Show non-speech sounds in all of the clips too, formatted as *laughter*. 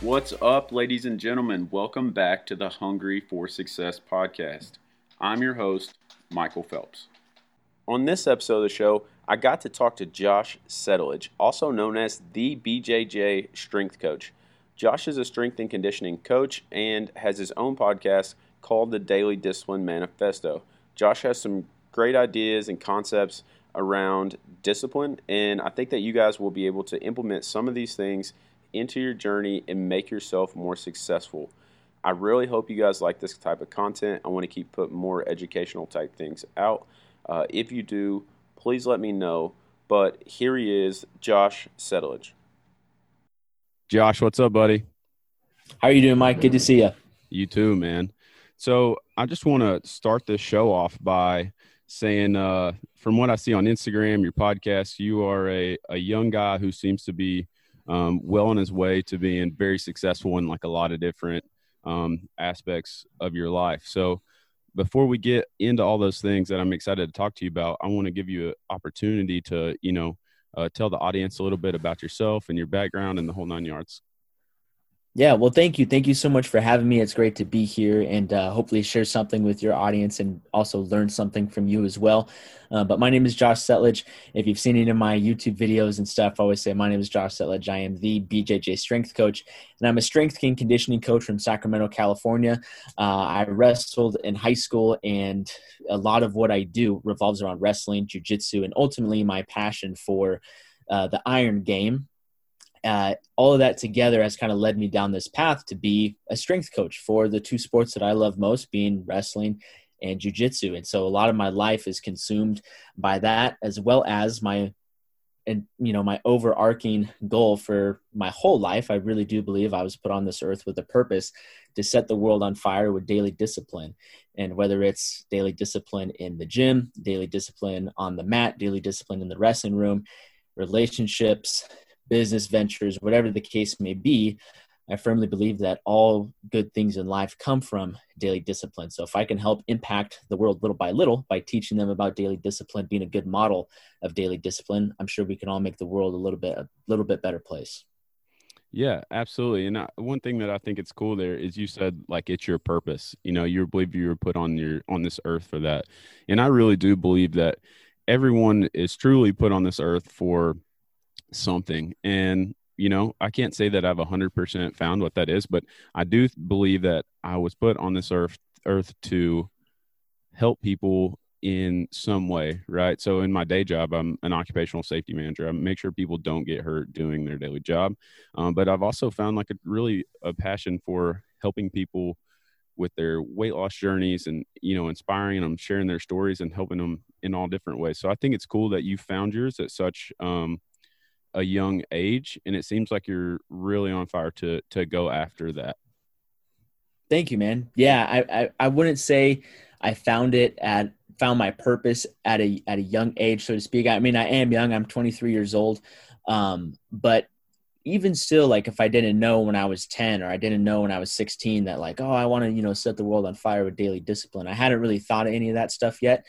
What's up, ladies and gentlemen? Welcome back to the Hungry for Success podcast. I'm your host, Michael Phelps. On this episode of the show, I got to talk to Josh Settlage, also known as the BJJ Strength Coach. Josh is a strength and conditioning coach and has his own podcast called the Daily Discipline Manifesto. Josh has some great ideas and concepts around discipline, and I think that you guys will be able to implement some of these things into your journey and make yourself more successful. I really hope you guys like this type of content. I want to keep putting more educational type things out. Uh, if you do, please let me know. But here he is, Josh Settlage. Josh, what's up, buddy? How are you doing, Mike? Good to see you. You too, man. So I just want to start this show off by saying, uh, from what I see on Instagram, your podcast, you are a, a young guy who seems to be um, well on his way to being very successful in like a lot of different um, aspects of your life. So, before we get into all those things that I'm excited to talk to you about, I want to give you an opportunity to, you know, uh, tell the audience a little bit about yourself and your background and the whole nine yards. Yeah, well, thank you. Thank you so much for having me. It's great to be here and uh, hopefully share something with your audience and also learn something from you as well. Uh, but my name is Josh Settlage. If you've seen any of my YouTube videos and stuff, I always say my name is Josh Settlage. I am the BJJ strength coach, and I'm a strength and conditioning coach from Sacramento, California. Uh, I wrestled in high school, and a lot of what I do revolves around wrestling, jujitsu, and ultimately my passion for uh, the iron game uh, all of that together has kind of led me down this path to be a strength coach for the two sports that I love most, being wrestling and jujitsu. And so a lot of my life is consumed by that, as well as my and you know my overarching goal for my whole life i really do believe i was put on this earth with a purpose to set the world on fire with daily discipline and whether it's daily discipline in the gym daily discipline on the mat daily discipline in the wrestling room relationships business ventures, whatever the case may be, I firmly believe that all good things in life come from daily discipline. So if I can help impact the world little by little by teaching them about daily discipline, being a good model of daily discipline, I'm sure we can all make the world a little bit a little bit better place. Yeah, absolutely. And I, one thing that I think it's cool there is you said like it's your purpose. You know, you believe you were put on your on this earth for that. And I really do believe that everyone is truly put on this earth for something. And, you know, I can't say that I've 100% found what that is, but I do believe that I was put on this earth, earth to help people in some way, right? So in my day job, I'm an occupational safety manager. I make sure people don't get hurt doing their daily job. Um, but I've also found like a really a passion for helping people with their weight loss journeys and you know inspiring them sharing their stories and helping them in all different ways so i think it's cool that you found yours at such um, a young age, and it seems like you're really on fire to to go after that. Thank you, man. Yeah, I, I, I wouldn't say I found it at found my purpose at a at a young age, so to speak. I mean, I am young. I'm 23 years old, um, but even still, like if I didn't know when I was 10 or I didn't know when I was 16 that like, oh, I want to you know set the world on fire with daily discipline. I hadn't really thought of any of that stuff yet.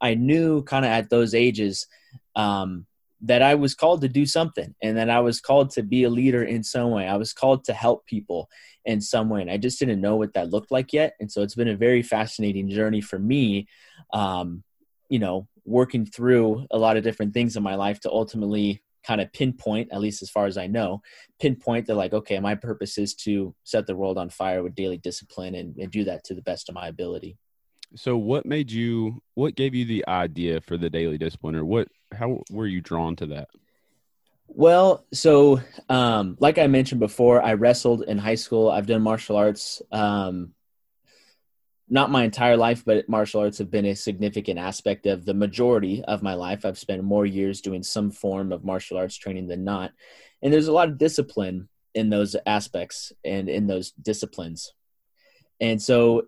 I knew kind of at those ages um, that I was called to do something and that I was called to be a leader in some way. I was called to help people in some way. And I just didn't know what that looked like yet. And so it's been a very fascinating journey for me, um, you know, working through a lot of different things in my life to ultimately kind of pinpoint, at least as far as I know, pinpoint that like, okay, my purpose is to set the world on fire with daily discipline and, and do that to the best of my ability. So what made you what gave you the idea for the daily discipline or what how were you drawn to that? Well, so um, like I mentioned before, I wrestled in high school. I've done martial arts, um, not my entire life, but martial arts have been a significant aspect of the majority of my life. I've spent more years doing some form of martial arts training than not, and there's a lot of discipline in those aspects and in those disciplines. And so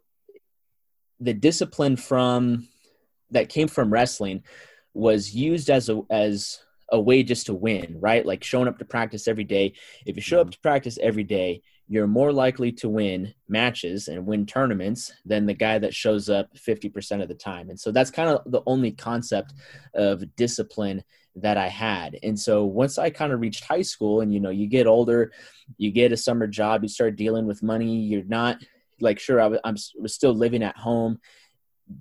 the discipline from that came from wrestling was used as a as a way just to win, right? Like showing up to practice every day. If you show up mm-hmm. to practice every day, you're more likely to win matches and win tournaments than the guy that shows up 50% of the time. And so that's kind of the only concept of discipline that I had. And so once I kind of reached high school and you know, you get older, you get a summer job, you start dealing with money, you're not like sure I was, I'm, was still living at home,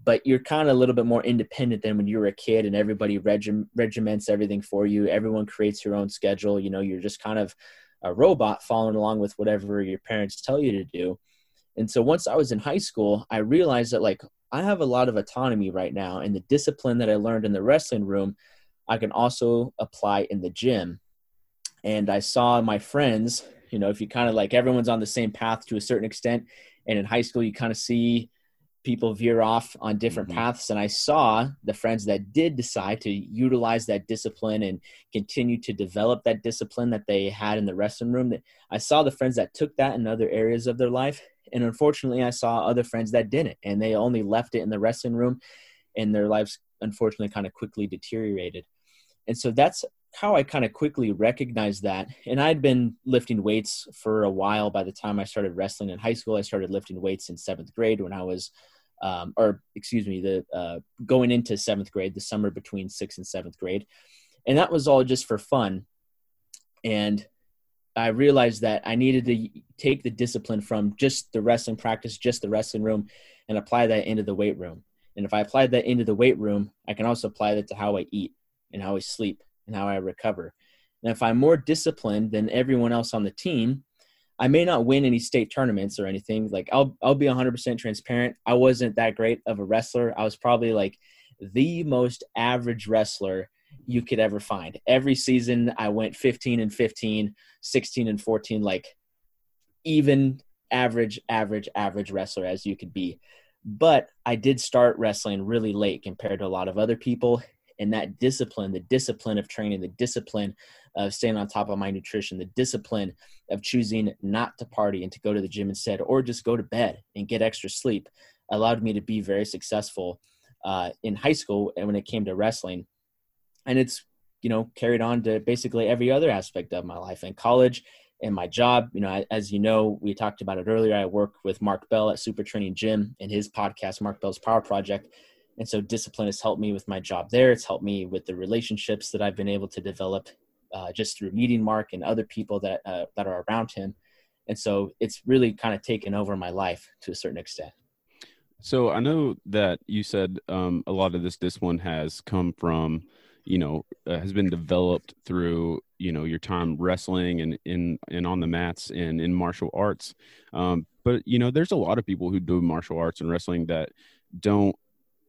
but you're kind of a little bit more independent than when you were a kid and everybody regim- regiments everything for you. Everyone creates your own schedule. You know, you're just kind of a robot following along with whatever your parents tell you to do. And so once I was in high school, I realized that like I have a lot of autonomy right now and the discipline that I learned in the wrestling room – I can also apply in the gym. And I saw my friends, you know, if you kind of like everyone's on the same path to a certain extent. And in high school, you kind of see people veer off on different mm-hmm. paths. And I saw the friends that did decide to utilize that discipline and continue to develop that discipline that they had in the wrestling room. That I saw the friends that took that in other areas of their life. And unfortunately, I saw other friends that didn't. And they only left it in the wrestling room and their lives unfortunately kind of quickly deteriorated. And so that's how I kind of quickly recognized that. And I'd been lifting weights for a while by the time I started wrestling in high school. I started lifting weights in seventh grade when I was, um, or excuse me, the uh, going into seventh grade, the summer between sixth and seventh grade. And that was all just for fun. And I realized that I needed to take the discipline from just the wrestling practice, just the wrestling room, and apply that into the weight room. And if I applied that into the weight room, I can also apply that to how I eat and how I sleep and how I recover. And if I'm more disciplined than everyone else on the team, I may not win any state tournaments or anything. Like I'll I'll be 100% transparent. I wasn't that great of a wrestler. I was probably like the most average wrestler you could ever find. Every season I went 15 and 15, 16 and 14 like even average average average wrestler as you could be. But I did start wrestling really late compared to a lot of other people and that discipline the discipline of training the discipline of staying on top of my nutrition the discipline of choosing not to party and to go to the gym instead or just go to bed and get extra sleep allowed me to be very successful uh, in high school and when it came to wrestling. And it's you know carried on to basically every other aspect of my life in college and my job. You know as you know we talked about it earlier i work with mark bell at super training gym and his podcast mark bell's power project and so discipline has helped me with my job there. It's helped me with the relationships that I've been able to develop uh, just through meeting Mark and other people that uh, that are around him. And so it's really kind of taken over my life to a certain extent. So I know that you said um, a lot of this discipline has come from, you know, uh, has been developed through, you know, your time wrestling and in and on the mats and in martial arts. Um, but you know, there's a lot of people who do martial arts and wrestling that don't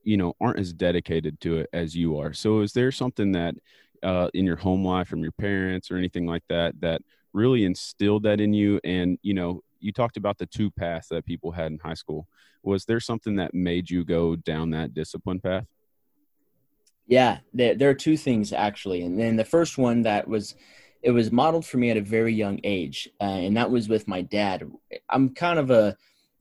you know aren't as dedicated to it as you are. So is there something that uh, in your home life from your parents or anything like that that really instilled that in you? And you know you talked about the two paths that people had in high school. Was there something that made you go down that discipline path? Yeah there, there are two things actually. And then the first one that was it was modeled for me at a very young age uh, and that was with my dad. I'm kind of a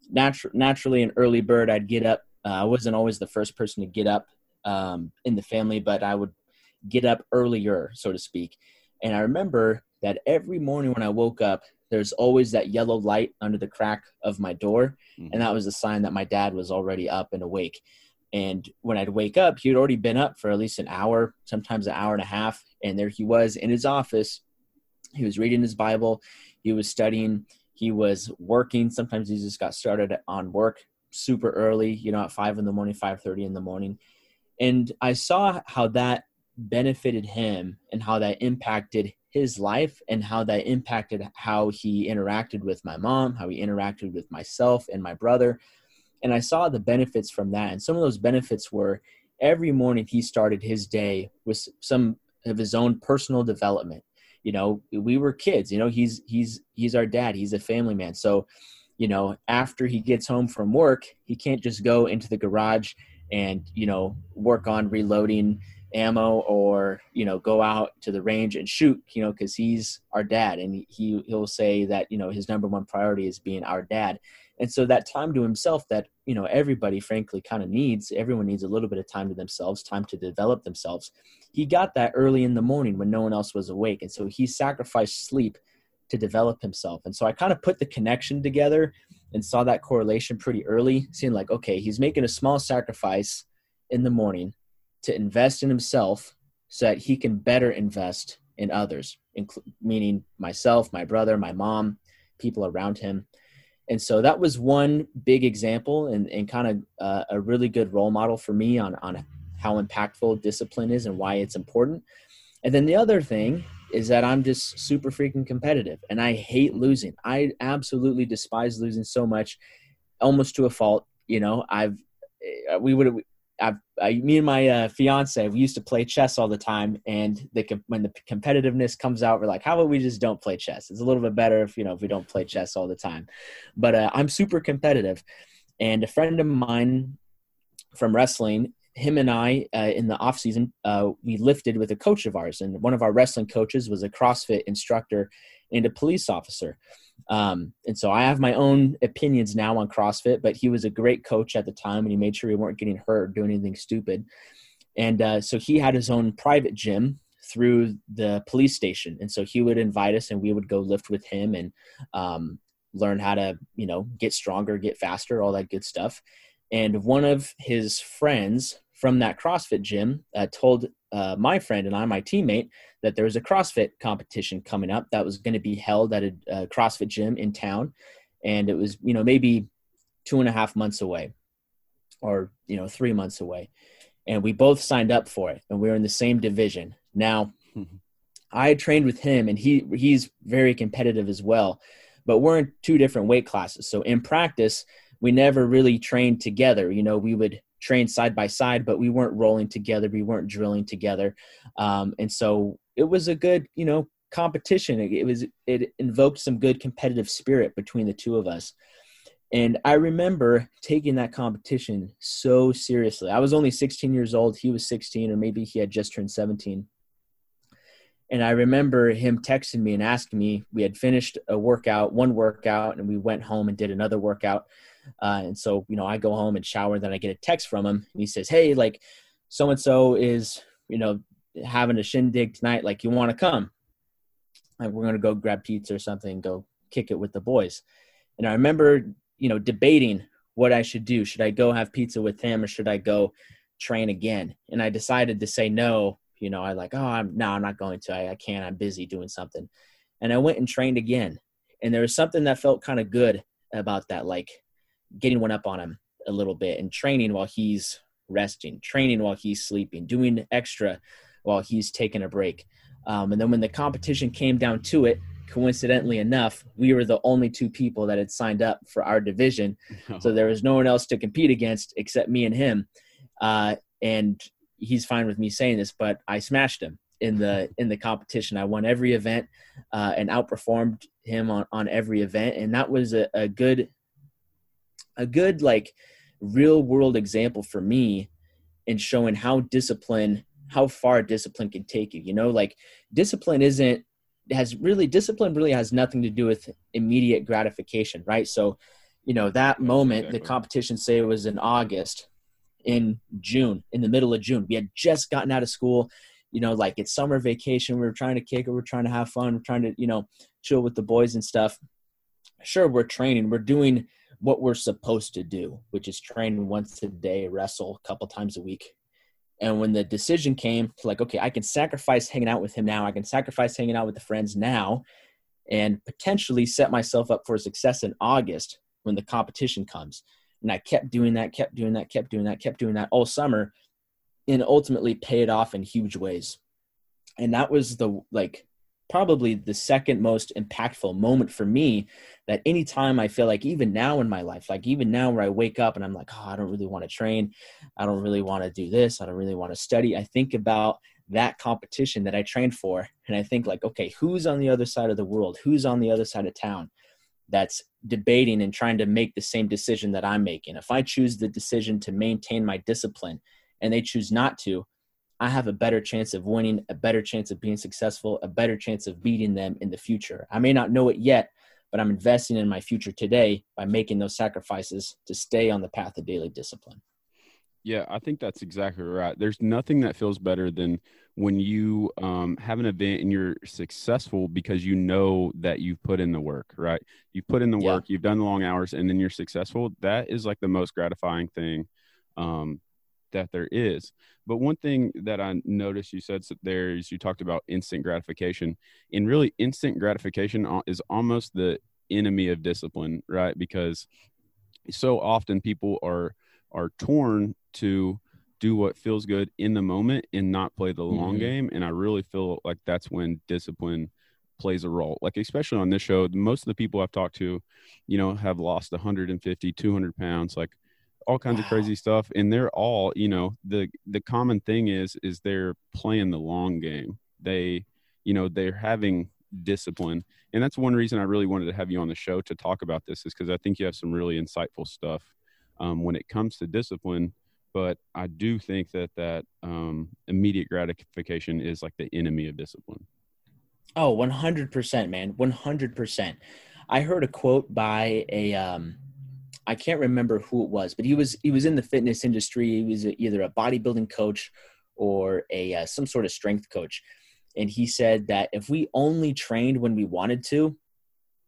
natural naturally an early bird. I'd get up uh, I wasn't always the first person to get up um, in the family, but I would get up earlier, so to speak. And I remember that every morning when I woke up, there's always that yellow light under the crack of my door. Mm-hmm. And that was a sign that my dad was already up and awake. And when I'd wake up, he'd already been up for at least an hour, sometimes an hour and a half. And there he was in his office. He was reading his Bible. He was studying. He was working. Sometimes he just got started on work super early, you know, at five in the morning, five thirty in the morning, and I saw how that benefited him and how that impacted his life and how that impacted how he interacted with my mom, how he interacted with myself and my brother. And I saw the benefits from that. And some of those benefits were every morning he started his day with some of his own personal development. You know, we were kids, you know, he's he's he's our dad, he's a family man. So you know, after he gets home from work, he can't just go into the garage and, you know, work on reloading ammo or, you know, go out to the range and shoot, you know, because he's our dad. And he, he'll say that, you know, his number one priority is being our dad. And so that time to himself that, you know, everybody frankly kind of needs, everyone needs a little bit of time to themselves, time to develop themselves. He got that early in the morning when no one else was awake. And so he sacrificed sleep to develop himself. And so I kind of put the connection together and saw that correlation pretty early, seeing like, okay, he's making a small sacrifice in the morning to invest in himself so that he can better invest in others, including meaning myself, my brother, my mom, people around him. And so that was one big example and, and kind of uh, a really good role model for me on, on how impactful discipline is and why it's important. And then the other thing is that I'm just super freaking competitive and I hate losing. I absolutely despise losing so much, almost to a fault. You know, I've, uh, we would, I've, I, me and my uh, fiance, we used to play chess all the time. And the, when the competitiveness comes out, we're like, how about we just don't play chess? It's a little bit better if, you know, if we don't play chess all the time. But uh, I'm super competitive. And a friend of mine from wrestling him and I, uh, in the off season, uh, we lifted with a coach of ours, and one of our wrestling coaches was a CrossFit instructor and a police officer. Um, and so I have my own opinions now on CrossFit, but he was a great coach at the time, and he made sure we weren't getting hurt or doing anything stupid. And uh, so he had his own private gym through the police station, and so he would invite us, and we would go lift with him and um, learn how to, you know, get stronger, get faster, all that good stuff. And one of his friends from that CrossFit gym uh, told uh, my friend and I, my teammate, that there was a CrossFit competition coming up that was going to be held at a, a, CrossFit gym in town, and it was you know maybe two and a half months away, or you know three months away, and we both signed up for it, and we were in the same division. Now, I trained with him, and he he's very competitive as well, but we're in two different weight classes. So in practice, we never really trained together. You know, we would trained side by side, but we weren't rolling together. We weren't drilling together. Um, and so it was a good, you know, competition. It, it was, it invoked some good competitive spirit between the two of us. And I remember taking that competition so seriously. I was only 16 years old. He was 16, or maybe he had just turned 17. And I remember him texting me and asking me, we had finished a workout, one workout, and we went home and did another workout. Uh, and so, you know, I go home and shower, then I get a text from him and he says, Hey, like so and so is, you know, having a shindig tonight. Like, you want to come? Like, we're to go grab pizza or something, go kick it with the boys. And I remember, you know, debating what I should do. Should I go have pizza with him or should I go train again? And I decided to say no. You know, I like, oh, I'm no, I'm not going to. I, I can't. I'm busy doing something. And I went and trained again. And there was something that felt kind of good about that. Like, getting one up on him a little bit and training while he's resting, training while he's sleeping, doing extra while he's taking a break. Um, and then when the competition came down to it, coincidentally enough, we were the only two people that had signed up for our division. *laughs* So there was no one else to compete against except me and him. Uh, and he's fine with me saying this, but I smashed him in the *laughs* in the competition. I won every event uh, and outperformed him on, on every event, and that was a, a good a good like real world example for me in showing how discipline how far discipline can take you you know? Like discipline isn't has really discipline really has nothing to do with immediate gratification right? So you know that moment exactly. the competition say it was in august in june in the middle of june we had just gotten out of school you know like it's summer vacation we are trying to kick it we're trying to have fun we're trying to you know chill with the boys and stuff. Sure we're training we're doing what we're supposed to do, which is train once a day, wrestle a couple times a week. And when the decision came to like, okay, I can sacrifice hanging out with him now, I can sacrifice hanging out with the friends now, and potentially set myself up for success in August when the competition comes. And I kept doing that, kept doing that, kept doing that, kept doing that all summer, and ultimately paid off in huge ways. And that was the like probably the second most impactful moment for me that anytime I feel like even now in my life, like even now where I wake up and I'm like, oh, I don't really want to train. I don't really want to do this. I don't really want to study. I think about that competition that I trained for. And I think like, okay, who's on the other side of the world? Who's on the other side of town that's debating and trying to make the same decision that I'm making? If I choose the decision to maintain my discipline and they choose not to, I have a better chance of winning, a better chance of being successful, a better chance of beating them in the future. I may not know it yet, but I'm investing in my future today by making those sacrifices to stay on the path of daily discipline. Yeah, I think that's exactly right. There's nothing that feels better than when you um, have an event and you're successful because you know that you've put in the work, right? You've put in the work, you've done the long hours, and then you're successful. That is like the most gratifying thing um, that there is. But one thing that I noticed you said there is you talked about instant gratification, and really instant gratification is almost the enemy of discipline, right? Because so often people are are torn to do what feels good in the moment and not play the long mm-hmm. game. And I really feel like that's when discipline plays a role. Like, especially on this show, most of the people I've talked to, you know, have lost 150, 200 pounds, like all kinds wow. of crazy stuff. And they're all, you know, the, the common thing is, is they're playing the long game. They, you know, they're having discipline. And that's one reason I really wanted to have you on the show to talk about this is because I think you have some really insightful stuff um, when it comes to discipline. But I do think that that um, immediate gratification is like the enemy of discipline. Oh, 100%, man. 100%. I heard a quote by a um I can't remember who it was, but he was he was in the fitness industry. He was either a bodybuilding coach or a uh, some sort of strength coach. And he said that if we only trained when we wanted to,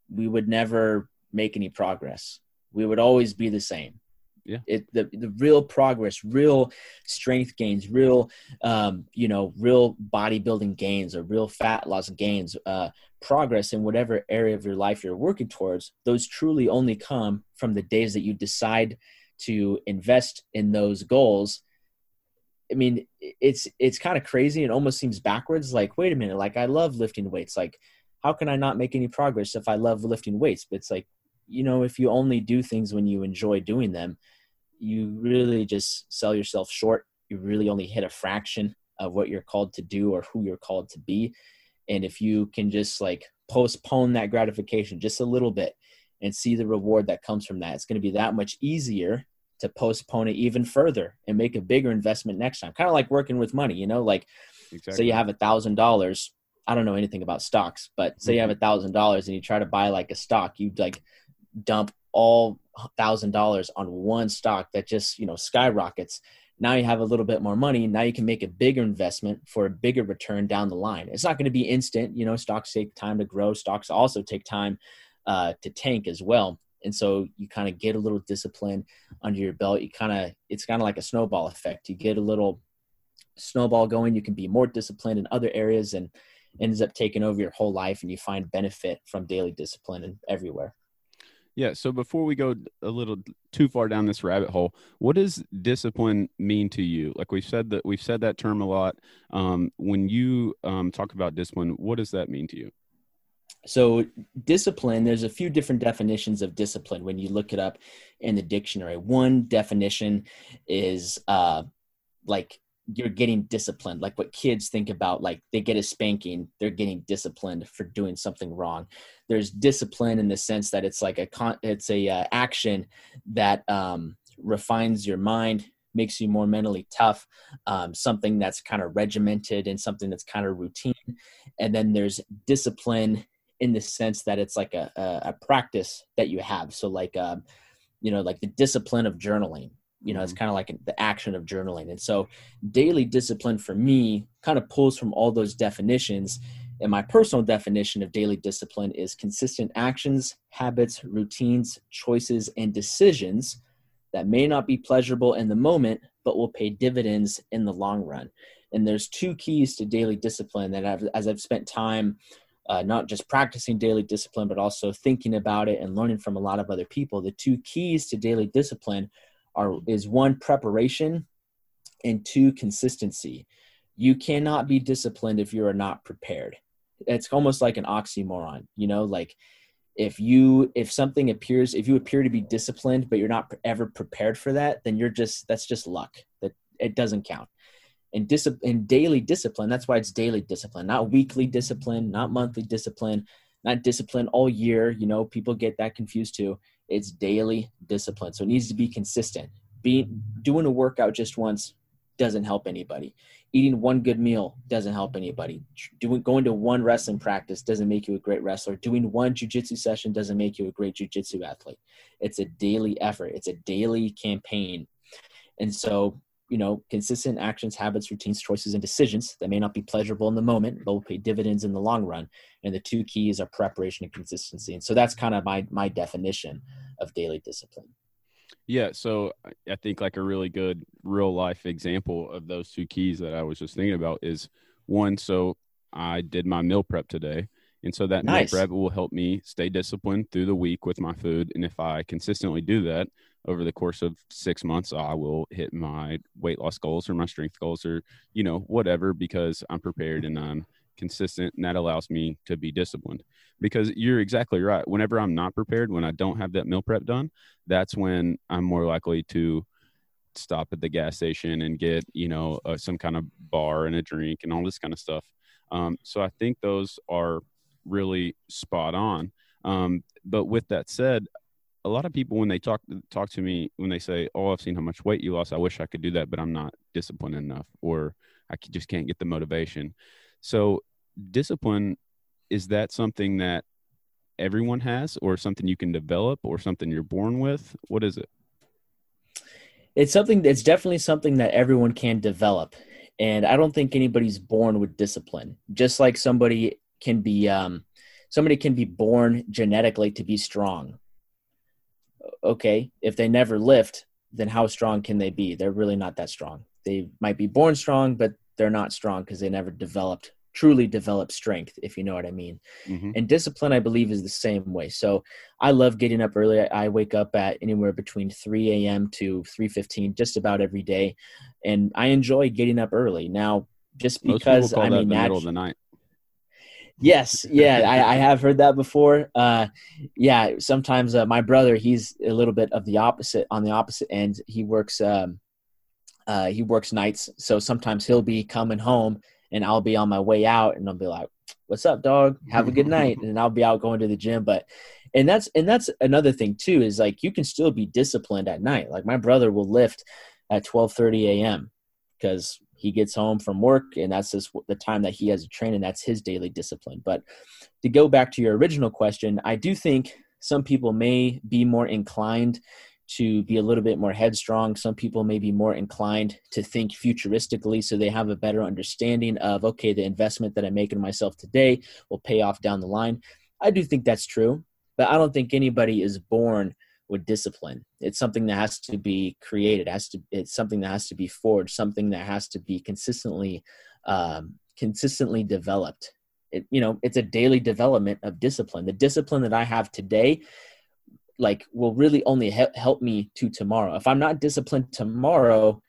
we would never make any progress. We would always be the same yeah. it the, the real progress real strength gains real um, you know real bodybuilding gains or real fat loss gains uh, progress in whatever area of your life you're working towards those truly only come from the days that you decide to invest in those goals. I mean it's it's kind of crazy. It almost seems backwards like wait a minute like i love lifting weights. Like how can i not make any progress if i love lifting weights? But it's like you know if you only do things when you enjoy doing them you really just sell yourself short. You really only hit a fraction of what you're called to do or who you're called to be. And if you can just like postpone that gratification just a little bit and see the reward that comes from that, it's going to be that much easier to postpone it even further and make a bigger investment next time. Kind of like working with money, you know, like exactly. say you have a thousand dollars. I don't know anything about stocks, but say mm-hmm. you have a thousand dollars and you try to buy like a stock, you like dump all thousand dollars on one stock that just you know skyrockets. Now you have a little bit more money. Now you can make a bigger investment for a bigger return down the line. It's not going to be instant you know stocks take time to grow. Stocks also take time uh, to tank as well. And so you kind of get a little discipline under your belt. You kind of it's kind of like a snowball effect. You get a little snowball going. You can be more disciplined in other areas and ends up taking over your whole life and you find benefit from daily discipline and everywhere yeah. So before we go a little too far down this rabbit hole, what does discipline mean to you? Like we've said that we've said that term a lot. Um, when you um, talk about discipline, what does that mean to you? So discipline, there's a few different definitions of discipline when you look it up in the dictionary. One definition is uh, like you're getting disciplined. Like what kids think about like they get a spanking they're getting disciplined for doing something wrong. There's discipline in the sense that it's like a con it's a uh, action that um, refines your mind makes you more mentally tough um, something that's kind of regimented and something that's kind of routine. And then there's discipline in the sense that it's like a, a, a practice that you have. So like um, you know like the discipline of journaling you know, it's mm-hmm. kind of like the action of journaling. And so daily discipline for me kind of pulls from all those definitions. And my personal definition of daily discipline is consistent actions, habits, routines, choices, and decisions that may not be pleasurable in the moment, but will pay dividends in the long run. And there's two keys to daily discipline that I've, as I've spent time uh, not just practicing daily discipline, but also thinking about it and learning from a lot of other people. The two keys to daily discipline are is one preparation and two consistency. You cannot be disciplined if you are not prepared. It's almost like an oxymoron, you know, like if you if something appears if you appear to be disciplined but you're not ever prepared for that, then you're just that's just luck. That it doesn't count. And discipline daily discipline, that's why it's daily discipline, not weekly discipline, not monthly discipline, not discipline all year, you know, people get that confused too it's daily discipline. So it needs to be consistent. Being doing a workout just once doesn't help anybody. Eating one good meal doesn't help anybody. Doing going to one wrestling practice doesn't make you a great wrestler. Doing one jujitsu session doesn't make you a great jujitsu athlete. It's a daily effort. It's a daily campaign. And so you know, consistent actions, habits, routines, choices, and decisions that may not be pleasurable in the moment, but will pay dividends in the long run. And the two keys are preparation and consistency. And so that's kind of my my definition of daily discipline. Yeah, so I think like a really good real life example of those two keys that I was just thinking about is one. So I did my meal prep today, and so that nice. meal prep will help me stay disciplined through the week with my food. And if I consistently do that over the course of six months, I will hit my weight loss goals or my strength goals or you know whatever because I'm prepared and I'm consistent, and that allows me to be disciplined. Because you're exactly right. Whenever I'm not prepared, when I don't have that meal prep done, that's when I'm more likely to stop at the gas station and get you know uh, some kind of bar and a drink and all this kind of stuff. Um, so I think those are really spot on. Um, but with that said, a lot of people when they talk talk to me when they say, "Oh, I've seen how much weight you lost. I wish I could do that, but I'm not disciplined enough, or I just can't get the motivation." So, discipline is that something that everyone has, or something you can develop, or something you're born with? What is it? It's something It's definitely something that everyone can develop. And I don't think anybody's born with discipline. Just like somebody can be, um, somebody can be born genetically to be strong. Okay, if they never lift, then how strong can they be? They're really not that strong. They might be born strong, but they're not strong because they never developed truly develop strength if you know what i mean mm-hmm. and discipline i believe is the same way so i love getting up early i wake up at anywhere between 3 a.m to 3.15 just about every day and i enjoy getting up early now just because i'm a middle of the night yes yeah I, I, have heard that before uh, yeah sometimes uh, my brother he's a little bit of the opposite on the opposite end he works um, uh, he works nights so sometimes he'll be coming home and I'll be on my way out and I'll be like, "What's up, dog? Have a good night." And I'll be out going to the gym, but and that's and that's another thing too is like you can still be disciplined at night. Like my brother will lift at 12:30 a.m. because he gets home from work and that's just the time that he has to train and that's his daily discipline. But to go back to your original question, I do think some people may be more inclined to be a little bit more headstrong. Some people may be more inclined to think futuristically, so they have a better understanding of, okay, the investment that I make in myself today will pay off down the line. I do think that's true, but I don't think anybody is born with discipline. It's something that has to be created. Has to. It's something that has to be forged. Something that has to be consistently, um, consistently developed. It, you know, it's a daily development of discipline. The discipline that I have today like will really only he- help me to tomorrow. If I'm not disciplined tomorrow,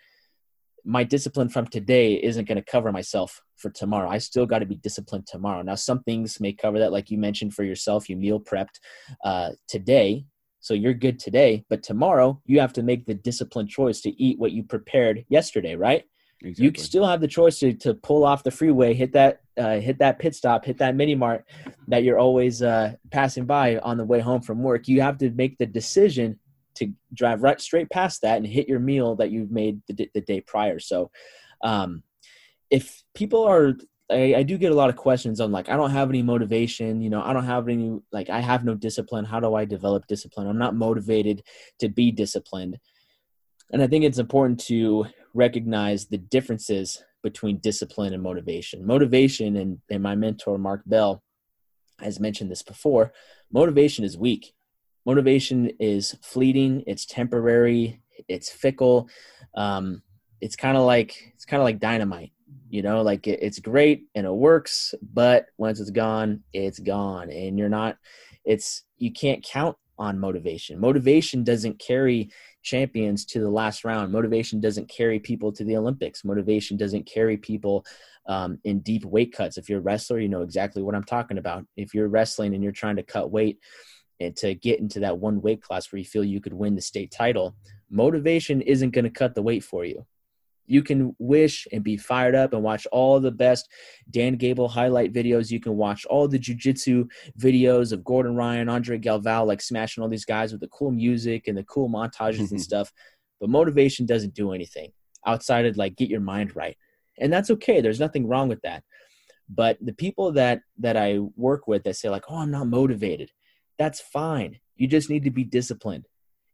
my discipline from today isn't going to cover myself for tomorrow. I still got to be disciplined tomorrow. Now, some things may cover that, like you mentioned for yourself, you meal prepped uh, today. So you're good today, but tomorrow you have to make the disciplined choice to eat what you prepared yesterday, right? Exactly. You still have the choice to, to pull off the freeway, hit that uh, hit that pit stop, hit that mini mart that you're always uh, passing by on the way home from work. You have to make the decision to drive right straight past that and hit your meal that you've made the, the day prior. So, um, if people are, I, I do get a lot of questions on like, I don't have any motivation, you know, I don't have any, like, I have no discipline. How do I develop discipline? I'm not motivated to be disciplined. And I think it's important to recognize the differences between discipline and motivation. Motivation, and, and my mentor, Mark Bell, has mentioned this before motivation is weak. Motivation is fleeting, it's temporary, it's fickle. Um, it's kind of like it's kind of like dynamite you know like it, it's great and it works but once it's gone it's gone and you're not it's you can't count on motivation motivation doesn't carry champions to the last round. Motivation doesn't carry people to the Olympics. Motivation doesn't carry people um, in deep weight cuts. If you're a wrestler, you know exactly what I'm talking about. If you're wrestling and you're trying to cut weight and to get into that one weight class where you feel you could win the state title, motivation isn't going to cut the weight for you you can wish and be fired up and watch all the best Dan Gable highlight videos. You can watch all the jujitsu videos of Gordon Ryan, Andre Galvao, like smashing all these guys with the cool music and the cool montages and mm-hmm. stuff. But motivation doesn't do anything outside of like get your mind right. And that's okay. There's nothing wrong with that. But the people that that I work with that say like, "Oh, I'm not motivated." That's fine. You just need to be disciplined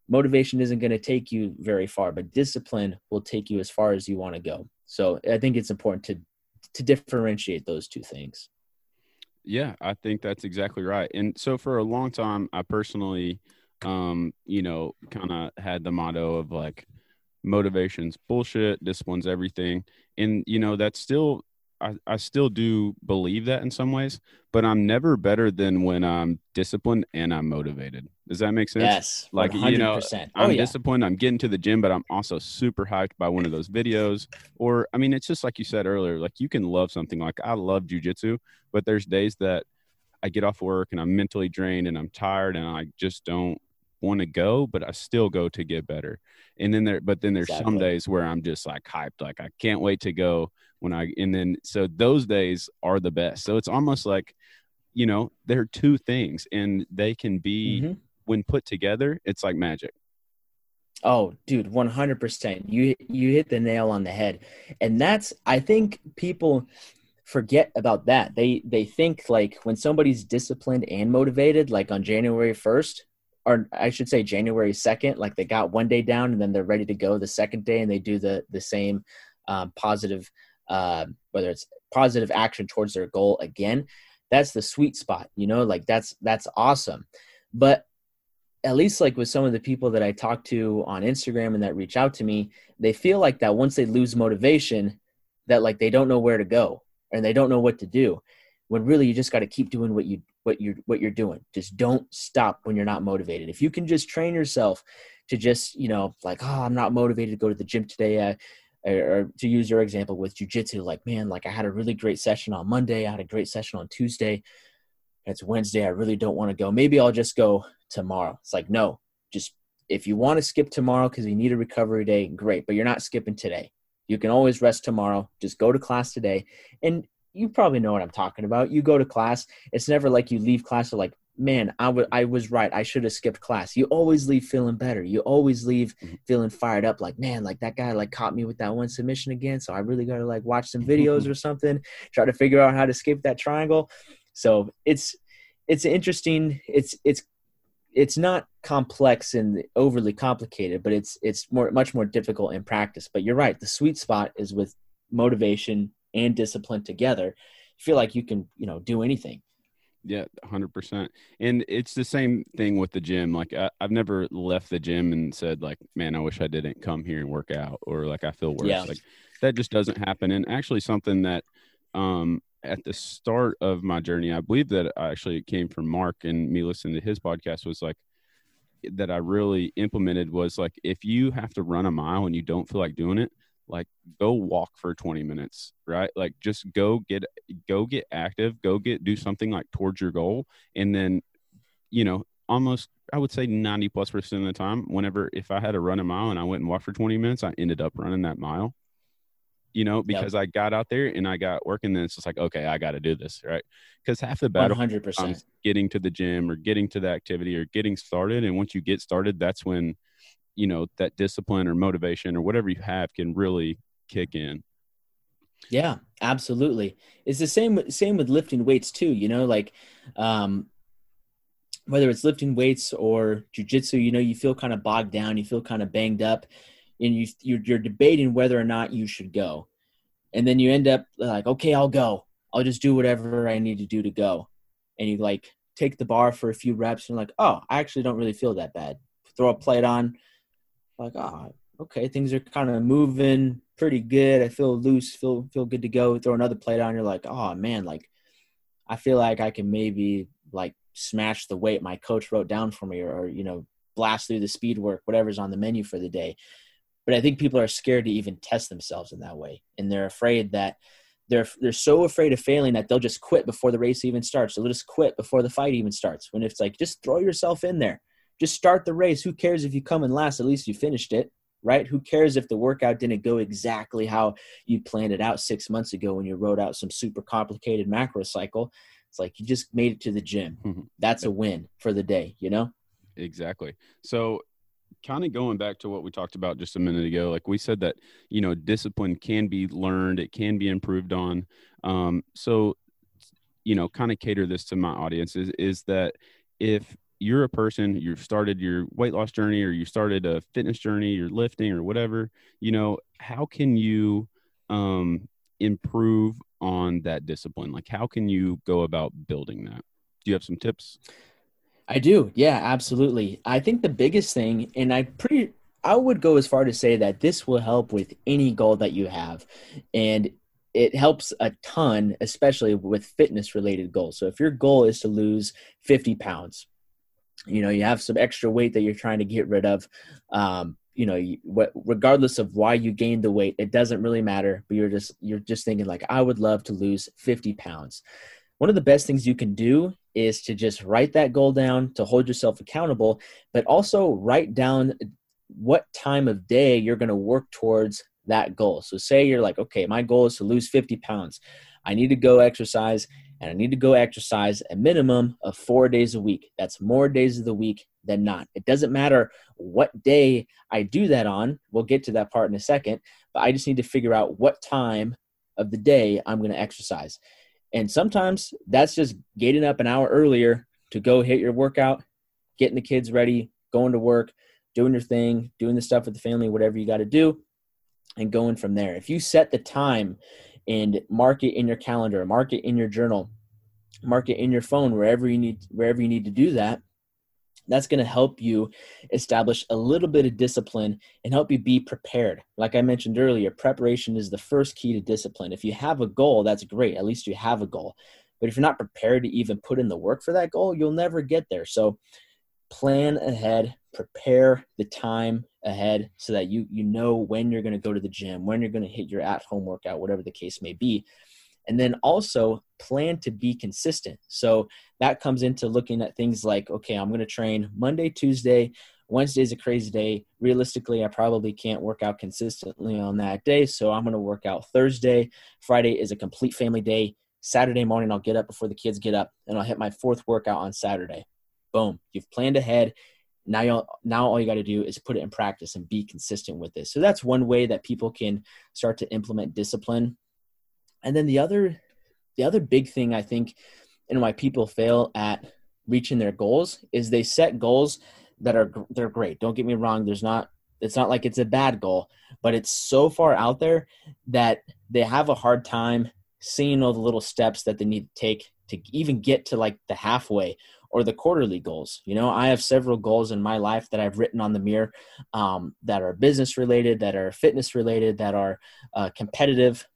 motivation isn't going to take you very far, but discipline will take you as far as you want to go. So I think it's important to to differentiate those two things. Yeah, I think that's exactly right. And so for a long time, I personally um, you know, kind of had the motto of like motivation's bullshit, discipline's everything. And, you know, that's still, I, I still do believe that in some ways, but I'm never better than when I'm disciplined and I'm motivated. Does that make sense? Yes. Like, 100%. you know, oh, I'm yeah. disciplined, I'm getting to the gym, but I'm also super hyped by one of those videos. Or, I mean, it's just like you said earlier, like you can love something. Like I love jujitsu, but there's days that I get off work and I'm mentally drained and I'm tired and I just don't want to go, but I still go to get better. And then there, but then there's Exactly. some days where I'm just like hyped, like I can't wait to go when I, and then so those days are the best. So it's almost like, you know, they're two things and they can be, Mhm. When put together, it's like magic. Oh, dude, 100%. You you hit the nail on the head. And that's I think people forget about that. They they think like when somebody's disciplined and motivated like on January 1st or I should say January 2nd, like they got one day down and then they're ready to go the second day and they do the the same um, positive uh, whether it's positive action towards their goal again. That's the sweet spot, you know, like that's that's awesome. But at least like with some of the people that I talk to on Instagram and that reach out to me, they feel like that once they lose motivation, that like they don't know where to go and they don't know what to do. When really you just got to keep doing what you what you what you're doing. Just don't stop when you're not motivated. If you can just train yourself to just you know like oh I'm not motivated to go to the gym today. Uh, or, or to use your example with jujitsu, like man, like I had a really great session on Monday. I had a great session on Tuesday. It's Wednesday. I really don't want to go. Maybe I'll just go tomorrow. It's like, no, just if you want to skip tomorrow because you need a recovery day, great, but you're not skipping today. You can always rest tomorrow. Just go to class today. And you probably know what I'm talking about. You go to class, it's never like you leave class or like, man, I wa- I was right. I should have skipped class. You always leave feeling better. You always leave Mhm. feeling fired up like, man, like that guy like caught me with that one submission again. So I really got to like watch some videos *laughs* or something, try to figure out how to skip that triangle. So it's it's interesting. It's it's it's not complex and overly complicated, but it's it's more much more difficult in practice. But you're right. The sweet spot is with motivation and discipline together. You feel like you can you know do anything. Yeah, hundred percent. And it's the same thing with the gym. Like I, I've never left the gym and said like, "Man, I wish I didn't come here and work out," or like I feel worse. Yeah. Like that just doesn't happen. And actually, something that um, at the start of my journey, I believe that actually it came from Mark and me listening to his podcast was like that I really implemented was like if you have to run a mile and you don't feel like doing it, like go walk for 20 minutes, right? Like just go get go get active, go get do something like towards your goal and then you know, almost I would say 90 plus percent of the time whenever if I had to run a mile and I went and walked for 20 minutes, I ended up running that mile. You know, because I got out there and I got working, then it's just like, okay, I got to do this, right? Because half the battle hundred percent. getting to the gym or getting to the activity or getting started. And once you get started, that's when, you know, that discipline or motivation or whatever you have can really kick in. Yeah, absolutely. It's the same with- same with lifting weights too. You know, like um, whether it's lifting weights or jujitsu, you know, you feel kind of bogged down, you feel kind of banged up, and you you're, you're debating whether or not you should go, and then you end up like, okay, I'll go. I'll just do whatever I need to do to go, and you like take the bar for a few reps, and like, oh, I actually don't really feel that bad. Throw a plate on, like, oh, okay, things are kind of moving pretty good. I feel loose, feel feel good to go. Throw another plate on, you're like, oh man, like I feel like I can maybe like smash the weight my coach wrote down for me, or, or you know, blast through the speed work, whatever's on the menu for the day. But I think people are scared to even test themselves in that way, and they're afraid that they're they're so afraid of failing that they'll just quit before the race even starts. They'll just quit before the fight even starts. When it's like, just throw yourself in there, just start the race. Who cares if you come in last? At least you finished it right? Who cares if the workout didn't go exactly how you planned it out six months ago when you wrote out some super complicated macro cycle? It's like you just made it to the gym. *laughs* That's a win for the day, you know? Exactly. So, kind of going back to what we talked about just a minute ago, like we said that, you know, discipline can be learned, it can be improved on. Um, so, you know, kind of cater this to my audience is, is that if you're a person, you've started your weight loss journey or you started a fitness journey, you're lifting or whatever, you know, how can you um, improve on that discipline? Like, how can you go about building that? Do you have some tips? I do. Yeah, absolutely. I think the biggest thing, and I pretty, I would go as far to say that this will help with any goal that you have. And it helps a ton, especially with fitness related goals. So if your goal is to lose 50 pounds, you know, you have some extra weight that you're trying to get rid of. Um, you know, regardless of why you gained the weight, it doesn't really matter. But you're just you're just thinking like, I would love to lose 50 pounds. One of the best things you can do is to just write that goal down to hold yourself accountable, but also write down what time of day you're going to work towards that goal. So, say you're like, okay, my goal is to lose 50 pounds. I need to go exercise and I need to go exercise a minimum of four days a week. That's more days of the week than not. It doesn't matter what day I do that on. We'll get to that part in a second, but I just need to figure out what time of the day I'm going to exercise. And sometimes that's just getting up an hour earlier to go hit your workout, getting the kids ready, going to work, doing your thing, doing the stuff with the family, whatever you got to do, and going from there. If you set the time and mark it in your calendar, mark it in your journal, mark it in your phone, wherever you need wherever you need to do that, that's going to help you establish a little bit of discipline and help you be prepared. Like I mentioned earlier, preparation is the first key to discipline. If you have a goal, that's great. At least you have a goal. But if you're not prepared to even put in the work for that goal, you'll never get there. So plan ahead, prepare the time ahead so that you you know when you're going to go to the gym, when you're going to hit your at-home workout, whatever the case may be. And then also plan to be consistent. So that comes into looking at things like, okay, I'm going to train Monday, Tuesday, Wednesday's a crazy day. Realistically, I probably can't work out consistently on that day. So I'm going to work out Thursday. Friday is a complete family day. Saturday morning, I'll get up before the kids get up and I'll hit my fourth workout on Saturday. Boom. You've planned ahead. Now, you now all you got to do is put it in practice and be consistent with this. So that's one way that people can start to implement discipline. And then the other, the other big thing I think, and why people fail at reaching their goals is they set goals that are they're great. Don't get me wrong. There's not it's not like it's a bad goal, but it's so far out there that they have a hard time seeing all the little steps that they need to take to even get to like the halfway or the quarterly goals. You know, I have several goals in my life that I've written on the mirror um, that are business related, that are fitness related, that are uh, competitive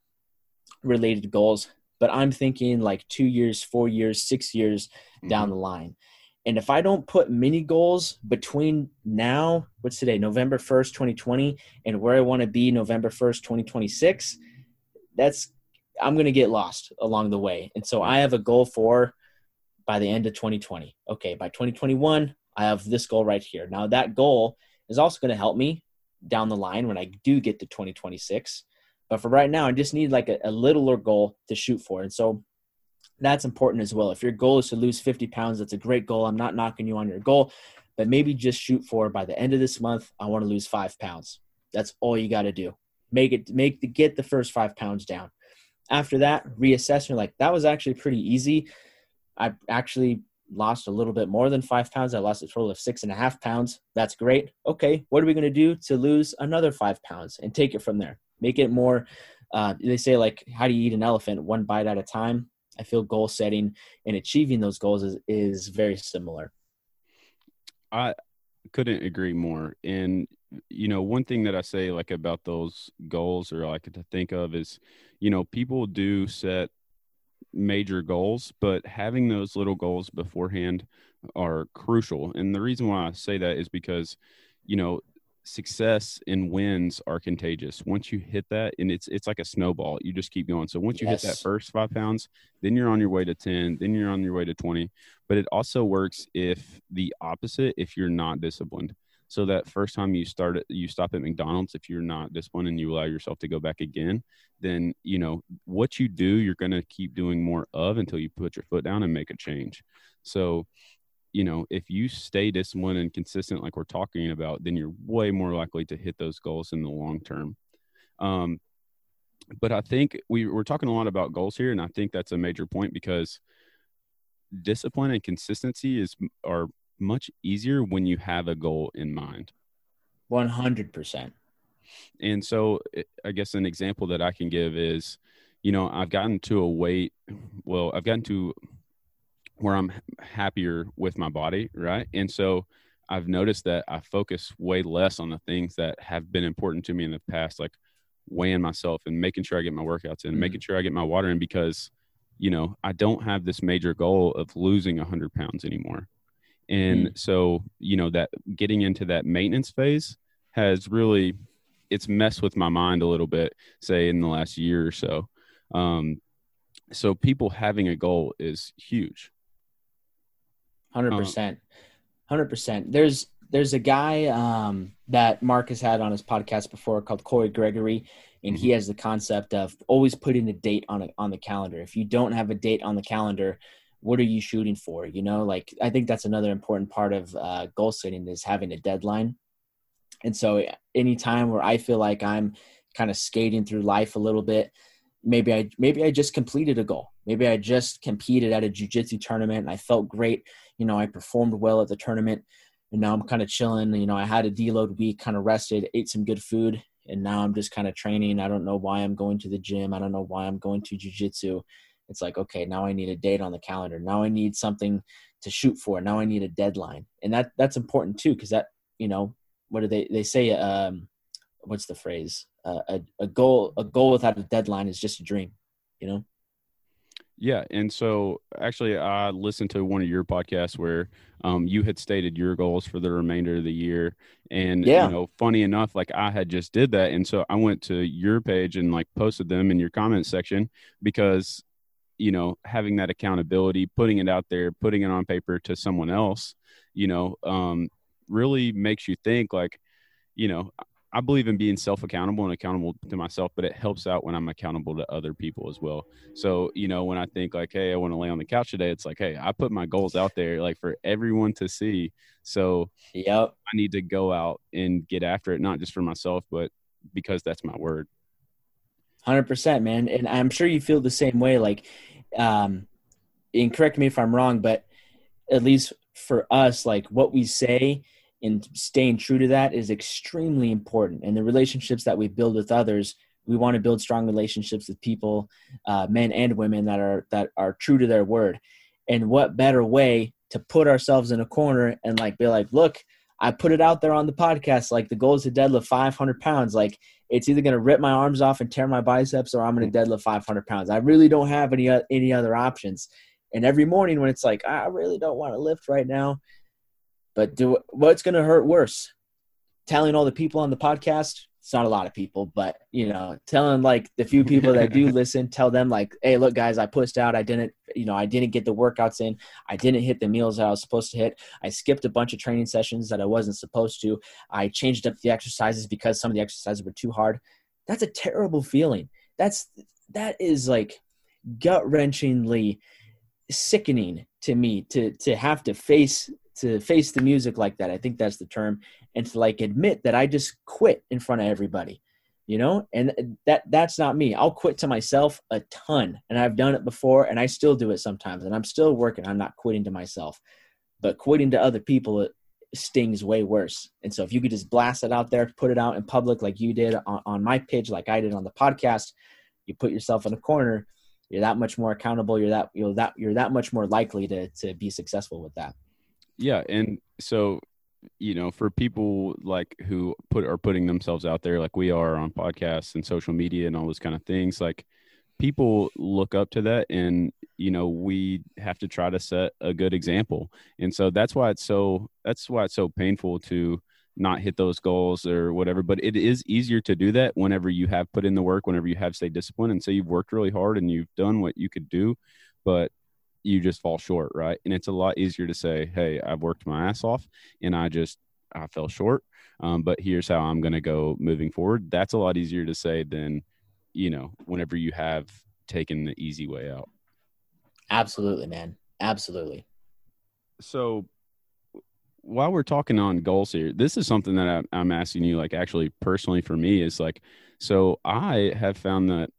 related goals. But I'm thinking like two years, four years, six years mm-hmm. down the line. And if I don't put mini goals between now, what's today, November 1st, 2020, and where I want to be November 1st, 2026, that's I'm going to get lost along the way. And so I have a goal for by the end of 2020. Okay, by 2021, I have this goal right here. Now, that goal is also going to help me down the line when I do get to 2026. But for right now, I just need like a, a littler goal to shoot for. And so that's important as well. If your goal is to lose 50 pounds, that's a great goal. I'm not knocking you on your goal, but maybe just shoot for by the end of this month, I want to lose five pounds. That's all you got to do. Make it, make the, get the first five pounds down. After that, reassess. You're like, that was actually pretty easy. I actually lost a little bit more than five pounds. I lost a total of six and a half pounds. That's great. Okay, what are we going to do to lose another five pounds and take it from there? Make it more. Uh, they say like, how do you eat an elephant? One bite at a time. I feel goal setting and achieving those goals is is very similar. I couldn't agree more. And you know, one thing that I say like about those goals or like to think of is, you know, people do set major goals, but having those little goals beforehand are crucial. And the reason why I say that is because, you know, success and wins are contagious. Once you hit that, and it's it's like a snowball, you just keep going. So once you yes. hit that first five pounds, then you're on your way to ten, then you're on your way to twenty. But it also works if the opposite, if you're not disciplined. So that first time you start you stop at McDonald's, if you're not disciplined and you allow yourself to go back again, then you know what you do, you're going to keep doing more of until you put your foot down and make a change. So, you know, if you stay disciplined and consistent, like we're talking about, then you're way more likely to hit those goals in the long term. Um, but I think we, we're talking a lot about goals here, and I think that's a major point because discipline and consistency is are much easier when you have a goal in mind. 100%. And so eh, I guess an example that I can give is, you know, I've gotten to a weight, well, I've gotten to where I'm happier with my body, right? And so I've noticed that I focus way less on the things that have been important to me in the past, like weighing myself and making sure I get my workouts in, mm-hmm. making sure I get my water in because, you know, I don't have this major goal of losing 100 pounds anymore. And mm-hmm. so, you know, that getting into that maintenance phase has really, it's messed with my mind a little bit, say in the last year or so. Um, so people having a goal is huge. Hundred um, percent, hundred percent. There's there's a guy um, that Mark has had on his podcast before called Cory Gregory, and he mm-hmm. has the concept of always putting a date on a, on the calendar. If you don't have a date on the calendar, what are you shooting for? You know, like I think that's another important part of uh, goal setting is having a deadline. And so, anytime where I feel like I'm kind of skating through life a little bit, maybe I maybe I just completed a goal. Maybe I just competed at a jiu-jitsu tournament and I felt great. You know, I performed well at the tournament and now I'm kind of chilling. You know, I had a deload week, kind of rested, ate some good food, and now I'm just kind of training. I don't know why I'm going to the gym. I don't know why I'm going to jiu-jitsu. It's like, okay, now I need a date on the calendar. Now I need something to shoot for. Now I need a deadline. And that that's important too cuz that, you know, what do they they say um what's the phrase? Uh, a a goal a goal without a deadline is just a dream, you know? Yeah, and so actually, I listened to one of your podcasts where um, you had stated your goals for the remainder of the year, and yeah. you know, funny enough, like I had just did that, and so I went to your page and like posted them in your comment section because you know having that accountability, putting it out there, putting it on paper to someone else, you know, um, really makes you think like, you know, I believe in being self accountable and accountable to myself, but it helps out when I'm accountable to other people as well. So, you know, when I think like, hey, I want to lay on the couch today, it's like, hey, I put my goals out there like for everyone to see. So, yep. I need to go out and get after it, not just for myself, but because that's my word. 100%, man. And I'm sure you feel the same way. Like, um, and correct me if I'm wrong, but at least for us, like what we say, and staying true to that is extremely important. And the relationships that we build with others, we want to build strong relationships with people, uh, men and women that are that are true to their word. And what better way to put ourselves in a corner and like be like, look, I put it out there on the podcast. Like the goal is to deadlift 500 pounds. Like it's either going to rip my arms off and tear my biceps, or I'm going to deadlift 500 pounds. I really don't have any any other options. And every morning when it's like I really don't want to lift right now, but do what's going to hurt worse? Telling all the people on the podcast, it's not a lot of people, but you know, telling like the few people that do *laughs* listen, tell them like, hey, look, guys, I pushed out. I didn't, you know, I didn't get the workouts in. I didn't hit the meals that I was supposed to hit. I skipped a bunch of training sessions that I wasn't supposed to. I changed up the exercises because some of the exercises were too hard. That's a terrible feeling. That's that is like gut wrenchingly sickening to me to to have to face to face the music like that. I think that's the term, and to like admit that I just quit in front of everybody, you know. And that that's not me. I'll quit to myself a ton, and I've done it before, and I still do it sometimes, and I'm still working. I'm not quitting to myself, but quitting to other people it stings way worse. And so if you could just blast it out there, put it out in public like you did on, on my page, like I did on the podcast, you put yourself in a corner. You're that much more accountable. You're that you're that you're that much more likely to to be successful with that yeah and so you know for people like who put are putting themselves out there like we are on podcasts and social media and all those kind of things like people look up to that and you know we have to try to set a good example. And so that's why it's so that's why it's so painful to not hit those goals or whatever but it is easier to do that whenever you have put in the work whenever you have stayed disciplined and say you've worked really hard and you've done what you could do but you just fall short, right? And it's a lot easier to say, "Hey, I've worked my ass off, and I just I fell short, um, but here's how I'm going to go moving forward." That's a lot easier to say than, you know, whenever you have taken the easy way out. Absolutely, man. Absolutely. So, while we're talking on goals here, this is something that I'm asking you, like, actually, personally for me, is like, so I have found that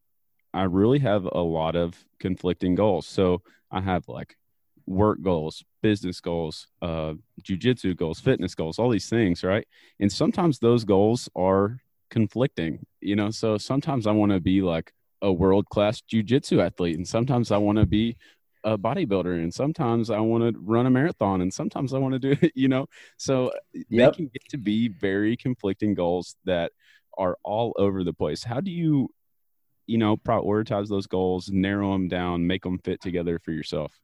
I really have a lot of conflicting goals. So I have like work goals, business goals, uh, jujitsu goals, fitness goals, all these things, right? And sometimes those goals are conflicting, you know. So sometimes I want to be like a world class jujitsu athlete, and sometimes I want to be a bodybuilder and sometimes I want to run a marathon and sometimes I want to do it, *laughs* you know. So yep. they can get to be very conflicting goals that are all over the place. How do you you know, prioritize those goals, narrow them down, make them fit together for yourself?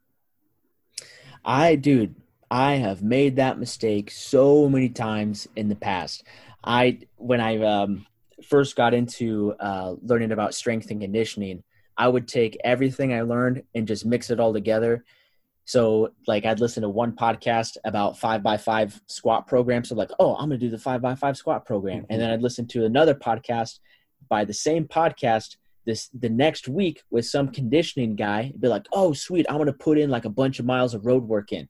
I dude, I have made that mistake so many times in the past. I when I um, first got into uh, learning about strength and conditioning, I would take everything I learned and just mix it all together. So like I'd listen to one podcast about five by five squat program. So like, oh, I'm gonna do the five by five squat program. Mm-hmm. And then I'd listen to another podcast by the same podcast this the next week with some conditioning guy. Be like, oh sweet, I'm gonna put in like a bunch of miles of road work in.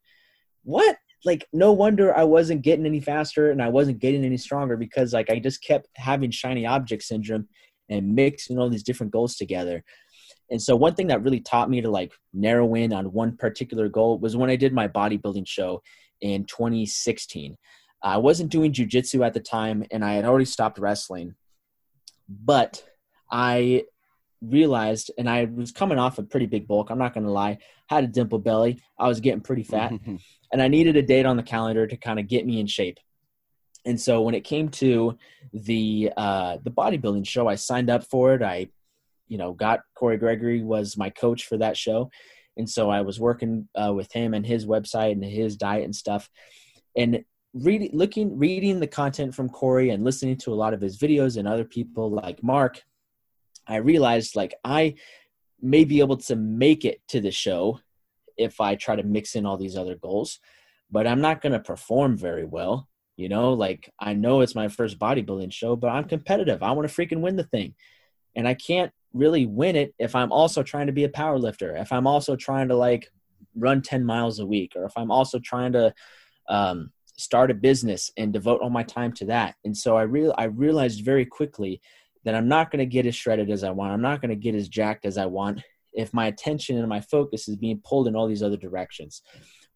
What? Like no wonder I wasn't getting any faster and I wasn't getting any stronger because like I just kept having shiny object syndrome and mixing all these different goals together. And so one thing that really taught me to like narrow in on one particular goal was when I did my bodybuilding show in 2016. I wasn't doing jujitsu at the time and I had already stopped wrestling. But I realized, and I was coming off a pretty big bulk. I'm not going to lie. I had a dimple belly. I was getting pretty fat, *laughs* and I needed a date on the calendar to kind of get me in shape. And so when it came to the uh, the bodybuilding show, I signed up for it. I, you know, got Cory Gregory was my coach for that show, and so I was working uh, with him and his website and his diet and stuff. And reading, looking, reading the content from Cory and listening to a lot of his videos and other people like Mark I realized like I may be able to make it to the show if I try to mix in all these other goals, but I'm not going to perform very well. You know, like I know it's my first bodybuilding show, but I'm competitive. I want to freaking win the thing. And I can't really win it if I'm also trying to be a power lifter, if I'm also trying to like run 10 miles a week, or if I'm also trying to um, start a business and devote all my time to that. And so I real I realized very quickly that I'm not going to get as shredded as I want. I'm not going to get as jacked as I want if my attention and my focus is being pulled in all these other directions.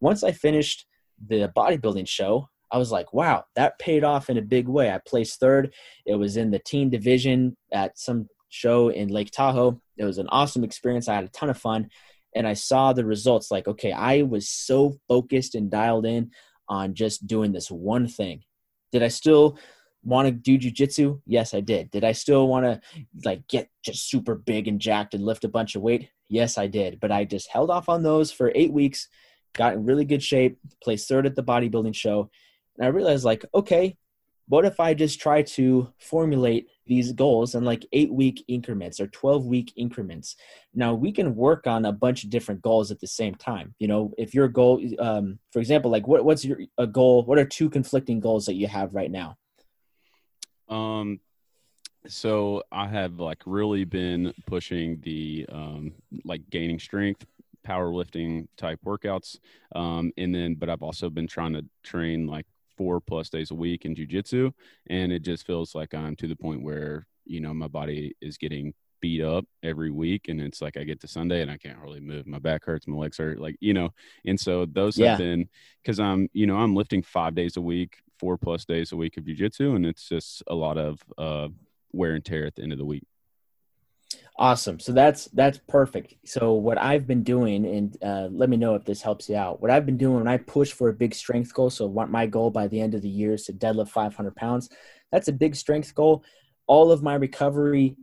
Once I finished the bodybuilding show, I was like, wow, that paid off in a big way. I placed third. It was in the teen division at some show in Lake Tahoe. It was an awesome experience. I had a ton of fun. And I saw the results like, okay, I was so focused and dialed in on just doing this one thing. Did I still want to do jujitsu? Yes, I did. Did I still want to like get just super big and jacked and lift a bunch of weight? Yes, I did. But I just held off on those for eight weeks, got in really good shape, placed third at the bodybuilding show. And I realized like, okay, what if I just try to formulate these goals in like eight week increments or 12 week increments? Now we can work on a bunch of different goals at the same time. You know, if your goal, um, for example, like what, what's your a goal? What are two conflicting goals that you have right now? Um, so I have like really been pushing the um, like gaining strength, powerlifting type workouts, um, and then but I've also been trying to train like four plus days a week in jujitsu, and it just feels like I'm to the point where you know my body is getting beat up every week. And it's like i get to sunday and i can't really move. My back hurts. My legs hurt. Like you know and so those yeah. have been because i'm you know i'm lifting five days a week four plus days a week of jujitsu, and it's just a lot of uh, wear and tear at the end of the week. Awesome. So that's that's perfect. So what I've been doing, and uh, let me know if this helps you out. What I've been doing when I push for a big strength goal. So what my goal by the end of the year is to deadlift 500 pounds. That's a big strength goal. All of my recovery,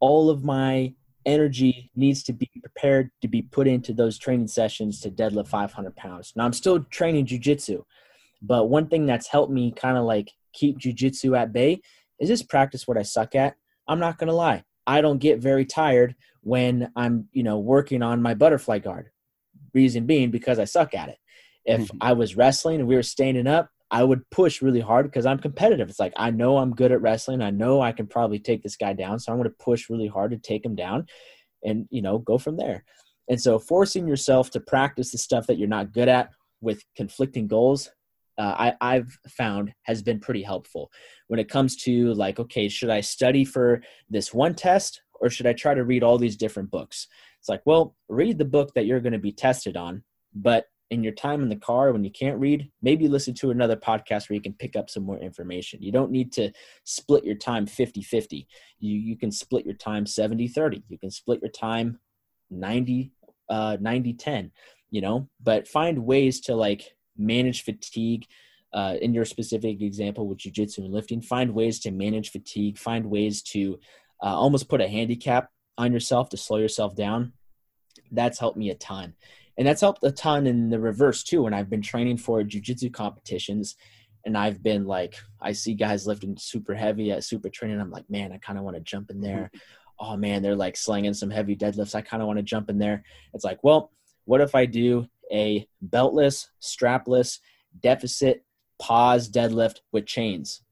all of my energy needs to be prepared to be put into those training sessions to deadlift 500 pounds. Now I'm still training jujitsu. But one thing that's helped me kind of like keep jujitsu at bay is just practice what I suck at. I'm not gonna lie. I don't get very tired when I'm, you know, working on my butterfly guard. Reason being because I suck at it. If mm-hmm. I was wrestling and we were standing up, I would push really hard because I'm competitive. It's like I know I'm good at wrestling. I know I can probably take this guy down, so I'm going to push really hard to take him down, and you know go from there. And so forcing yourself to practice the stuff that you're not good at with conflicting goals uh, I, I've found has been pretty helpful when it comes to like, okay, should I study for this one test or should I try to read all these different books? It's like, well, read the book that you're going to be tested on, but in your time in the car when you can't read, maybe listen to another podcast where you can pick up some more information. You don't need to split your time 50 50. You, you can split your time 70 30. You can split your time 90 uh 90 10 you know but find ways to like manage fatigue uh, in your specific example with jiu-jitsu and lifting find ways to manage fatigue find ways to uh, almost put a handicap on yourself to slow yourself down. That's helped me a ton. And that's helped a ton in the reverse too when i've been training for jiu-jitsu competitions and i've been like i see guys lifting super heavy at super training i'm like man i kind of want to jump in there. *laughs* Oh man they're like slinging some heavy deadlifts i kind of want to jump in there. It's like well what if i do a beltless strapless deficit pause deadlift with chains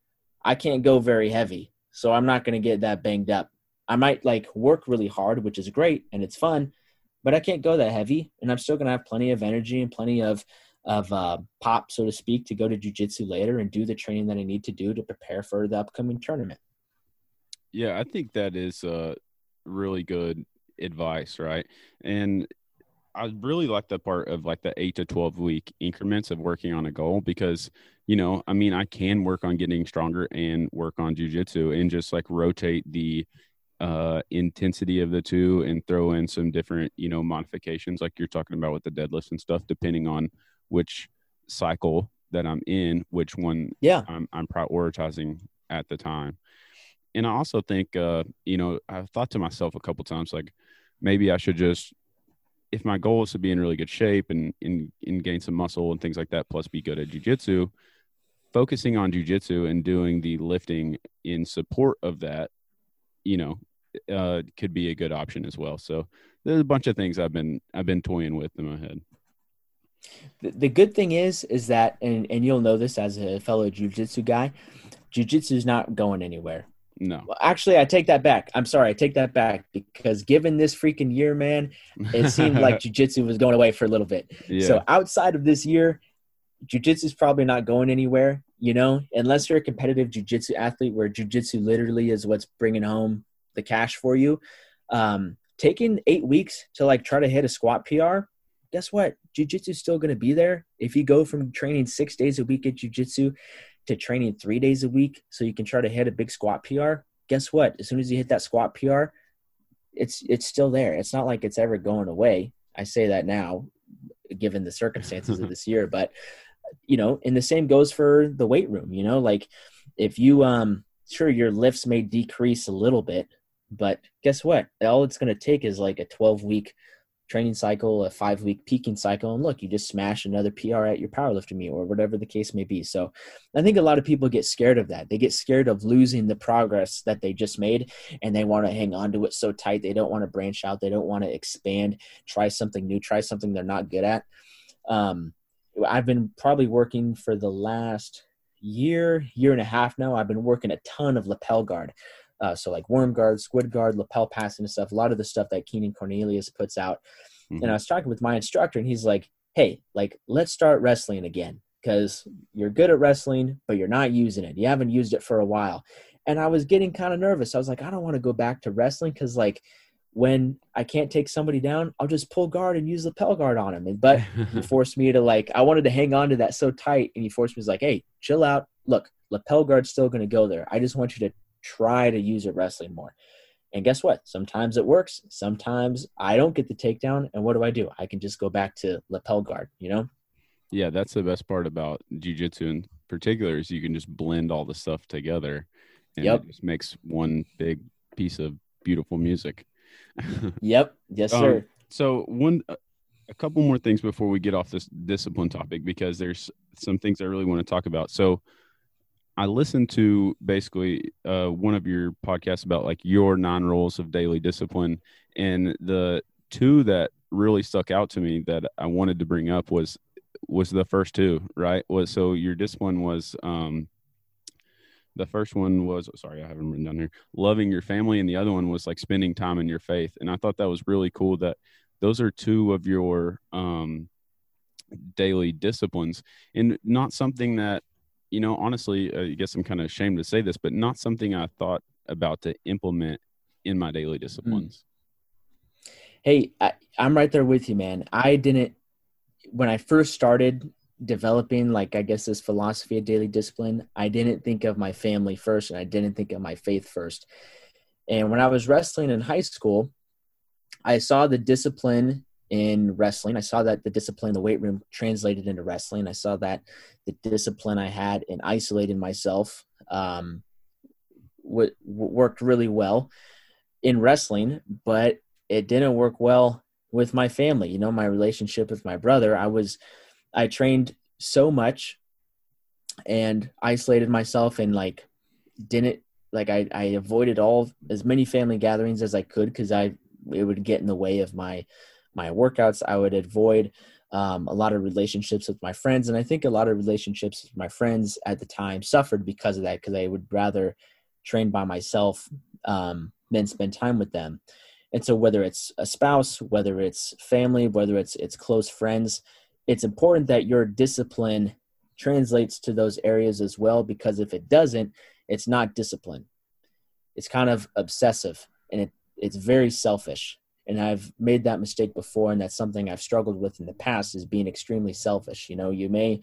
i can't go very heavy so i'm not going to get that banged up i might like work really hard which is great and it's fun but I can't go that heavy, and I'm still going to have plenty of energy and plenty of of uh, pop, so to speak, to go to jujitsu later and do the training that I need to do to prepare for the upcoming tournament. Yeah, I think that is uh, really good advice, right? And I really like the part of like the eight to 12 week increments of working on a goal because, you know, I mean, I can work on getting stronger and work on jujitsu and just like rotate the uh, intensity of the two and throw in some different, you know, modifications like you're talking about with the deadlifts and stuff, depending on which cycle that I'm in, which one yeah. I'm, I'm prioritizing at the time. And I also think, uh, you know, I've thought to myself a couple times, like maybe I should just, if my goal is to be in really good shape and, and, and gain some muscle and things like that, plus be good at jujitsu, focusing on jujitsu and doing the lifting in support of that, you know, uh, could be a good option as well. So there's a bunch of things I've been I've been toying with in my head. The, the good thing is is that and, and you'll know this as a fellow jujitsu guy, jujitsu is not going anywhere. No. Well, actually, I take that back. I'm sorry, I take that back because given this freaking year, man, it seemed like *laughs* jujitsu was going away for a little bit. Yeah. So outside of this year, jujitsu is probably not going anywhere. You know, unless you're a competitive jujitsu athlete, where jujitsu literally is what's bringing home the cash for you. Um, taking eight weeks to like try to hit a squat PR, guess what? Jiu-jitsu is still going to be there. If you go from training six days a week at jiu-jitsu to training three days a week so you can try to hit a big squat PR, guess what? As soon as you hit that squat PR, it's it's still there. It's not like it's ever going away. I say that now, given the circumstances of *laughs* this year, but you know, and the same goes for the weight room. You know, like if you um sure your lifts may decrease a little bit, but guess what? All it's going to take is like a 12 week training cycle, a five week peaking cycle, and look, you just smash another PR at your powerlifting meet or whatever the case may be. So I think a lot of people get scared of that. They get scared of losing the progress that they just made and they want to hang on to it so tight. They don't want to branch out. They don't want to expand, try something new, try something they're not good at. Um, I've been probably working for the last year, year and a half now. I've been working a ton of lapel guard. Uh, so like worm guard, squid guard, lapel passing and stuff, a lot of the stuff that Keenan Cornelius puts out. Mm-hmm. And I was talking with my instructor and he's like, Hey, like let's start wrestling again because you're good at wrestling, but you're not using it. You haven't used it for a while. And I was getting kind of nervous. I was like, I don't want to go back to wrestling because like when I can't take somebody down, I'll just pull guard and use lapel guard on him. But he *laughs* forced me to like, I wanted to hang on to that so tight, and he forced me. He's like, "Hey, chill out. Look, lapel guard's still going to go there. I just want you to try to use it wrestling more. And guess what? Sometimes it works. Sometimes I don't get the takedown. And what do I do? I can just go back to lapel guard, you know? Yeah, that's the best part about jujitsu in particular is you can just blend all the stuff together and yep. it just makes one big piece of beautiful music. *laughs* yep. Yes, sir. Um, so one a couple more things before we get off this discipline topic because there's some things I really want to talk about. So I listened to basically uh, one of your podcasts about like your nine rules of daily discipline, and the two that really stuck out to me that I wanted to bring up was was the first two, right? Was so your discipline was um, the first one was sorry, I haven't written down here, loving your family, and the other one was like spending time in your faith, and I thought that was really cool that those are two of your um, daily disciplines, and not something that you know, honestly, I guess I'm kind of ashamed to say this, but not something I thought about to implement in my daily hmm. disciplines. Hey, I, I'm right there with you, man. I didn't, when I first started developing, like, I guess this philosophy of daily discipline, I didn't think of my family first and I didn't think of my faith first. And when I was wrestling in high school, I saw the discipline in wrestling. I saw that the discipline in the weight room translated into wrestling. I saw that the discipline I had in isolating myself um, w- worked really well in wrestling, but it didn't work well with my family. You know, my relationship with my brother. I was, I trained so much and isolated myself and like didn't like I, I avoided all as many family gatherings as I could because I it would get in the way of my my workouts. I would avoid um, a lot of relationships with my friends, and I think a lot of relationships with my friends at the time suffered because of that because I would rather train by myself um, than spend time with them. And so, whether it's a spouse, whether it's family, whether it's it's close friends, it's important that your discipline translates to those areas as well. Because if it doesn't, it's not discipline. It's kind of obsessive, and it it's very selfish and I've made that mistake before, and that's something I've struggled with in the past is being extremely selfish. You know, you may,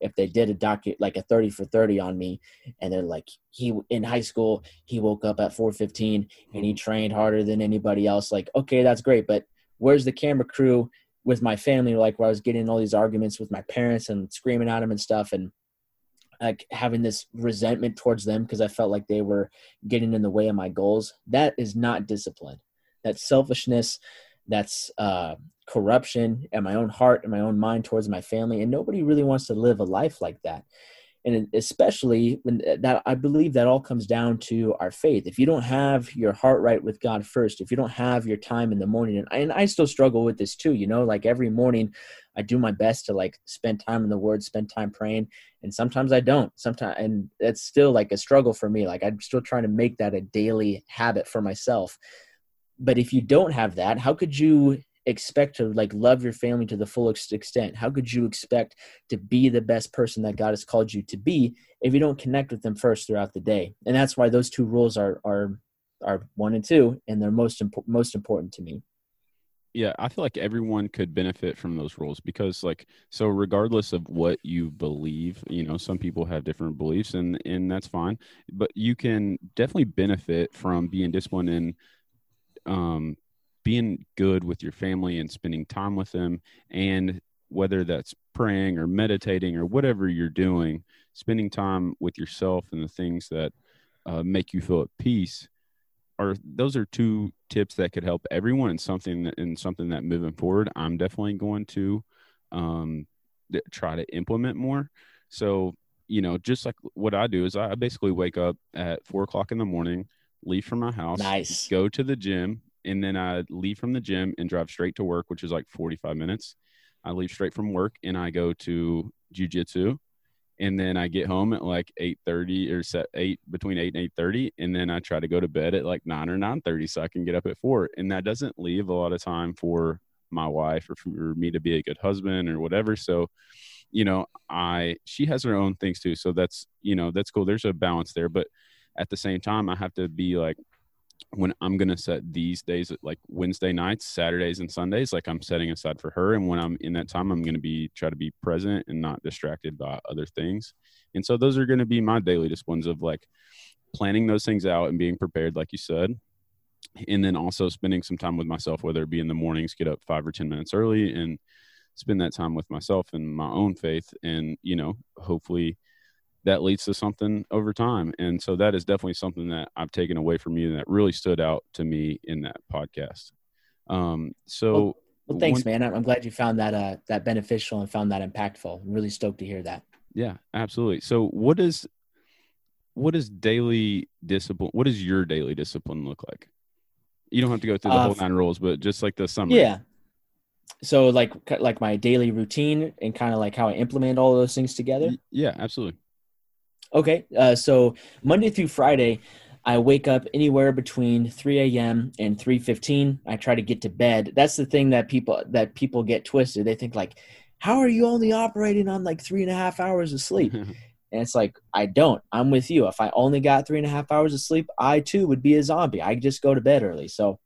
if they did a docu like a thirty for thirty on me, and they're like, he in high school he woke up at four fifteen and he mm-hmm. trained harder than anybody else. Like, okay, that's great, but where's the camera crew with my family? Like, where I was getting all these arguments with my parents and screaming at them and stuff, and like having this resentment towards them because I felt like they were getting in the way of my goals. That is not discipline that's selfishness. That's uh, corruption in my own heart and my own mind towards my family and nobody really wants to live a life like that. And especially when that i believe that all comes down to our faith. If you don't have your heart right with god first if you don't have your time in the morning and I, and I still struggle with this too you know like every morning i do my best to like spend time in the word spend time praying and sometimes i don't. Sometimes and it's still like a struggle for me. Like i'm still trying to make that a daily habit for myself but if you don't have that how could you expect to like love your family to the fullest extent? How could you expect to be the best person that god has called you to be if you don't connect with them first throughout the day? And that's why those two rules are are are one and two and they're most impo- most important to me. Yeah i feel like everyone could benefit from those rules because like so regardless of what you believe you know some people have different beliefs and and that's fine but you can definitely benefit from being disciplined in um, being good with your family and spending time with them and whether that's praying or meditating or whatever you're doing spending time with yourself and the things that uh, make you feel at peace are those are two tips that could help everyone and something that and something that moving forward i'm definitely going to um, try to implement more. So you know just like what i do is i basically wake up at four o'clock in the morning leave from my house, nice, go to the gym, and then I leave from the gym and drive straight to work, which is like 45 minutes. I leave straight from work and I go to jujitsu, and then I get home at like 8:30 or set eight between eight and 8:30, and then I try to go to bed at like nine or 9:30 so I can get up at four, and that doesn't leave a lot of time for my wife or for me to be a good husband or whatever. So, you know, I she has her own things too, so that's you know that's cool. There's a balance there, but at the same time i have to be like when i'm to set these days like wednesday nights saturdays and sundays like i'm setting aside for her. And when i'm in that time i'm to be try to be present and not distracted by other things. And so those are to be my daily disciplines of like planning those things out and being prepared like you said. And then also spending some time with myself whether it be in the mornings get up five or ten minutes early and spend that time with myself and my own faith and you know hopefully that leads to something over time. And so that is definitely something that I've taken away from you and that really stood out to me in that podcast. Um, so well, well thanks, man. I'm glad you found that, uh, that beneficial and found that impactful. I'm really stoked to hear that. Yeah, absolutely. So what is, what is daily discipline? What does your daily discipline look like? You don't have to go through the uh, whole nine rules, but just like the summary. Yeah. So like, like my daily routine and kind of like how I implement all those things together. Yeah, absolutely. Okay, uh, so Monday through Friday, I wake up anywhere between 3 a.m. and 3:15. I try to get to bed. That's the thing that people that people get twisted. They think like, "How are you only operating on like three and a half hours of sleep?" *laughs* and it's like, I don't. I'm with you. If I only got three and a half hours of sleep, I too would be a zombie. I just go to bed early. So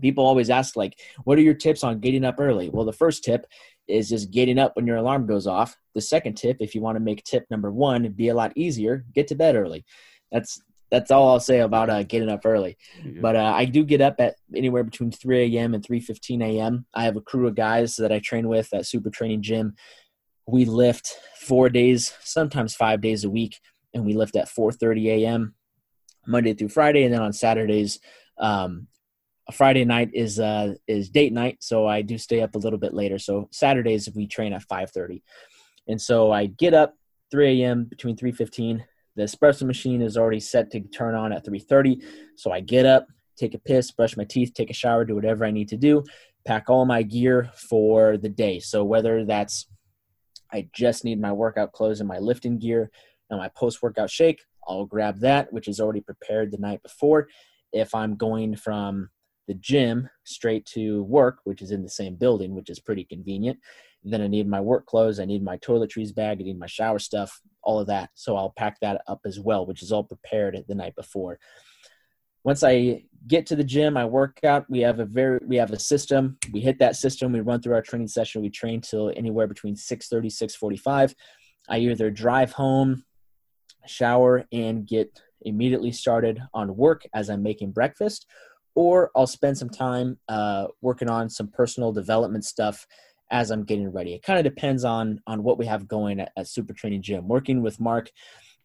people always ask like, "What are your tips on getting up early?" Well, the first tip is just getting up when your alarm goes off. The second tip, if you want to make tip number one be a lot easier, get to bed early. That's that's all I'll say about uh, getting up early. Yeah. But uh, I do get up at anywhere between 3 a.m. and 3:15 a.m. I have a crew of guys that I train with at Super Training Gym. We lift four days, sometimes five days a week, and we lift at 4:30 a.m. Monday through Friday, and then on Saturdays, um, Friday night is uh, is date night, so I do stay up a little bit later. So Saturdays if we train at 5:30, and so I get up 3 a.m. between 3:15 the espresso machine is already set to turn on at 3:30, so I get up, take a piss, brush my teeth, take a shower, do whatever I need to do, pack all my gear for the day. So whether that's I just need my workout clothes and my lifting gear and my post-workout shake, I'll grab that, which is already prepared the night before. If I'm going from the gym straight to work, which is in the same building, which is pretty convenient. Then I need my work clothes, I need my toiletries bag, I need my shower stuff, all of that. So I'll pack that up as well, which is all prepared the night before. Once I get to the gym, I work out. We have a very we have a system. We hit that system. We run through our training session. We train till anywhere between 6:30 6:45. I either drive home, shower, and get immediately started on work as I'm making breakfast, or I'll spend some time uh, working on some personal development stuff as I'm getting ready. It kind of depends on on what we have going at, at Super Training Gym. Working with Mark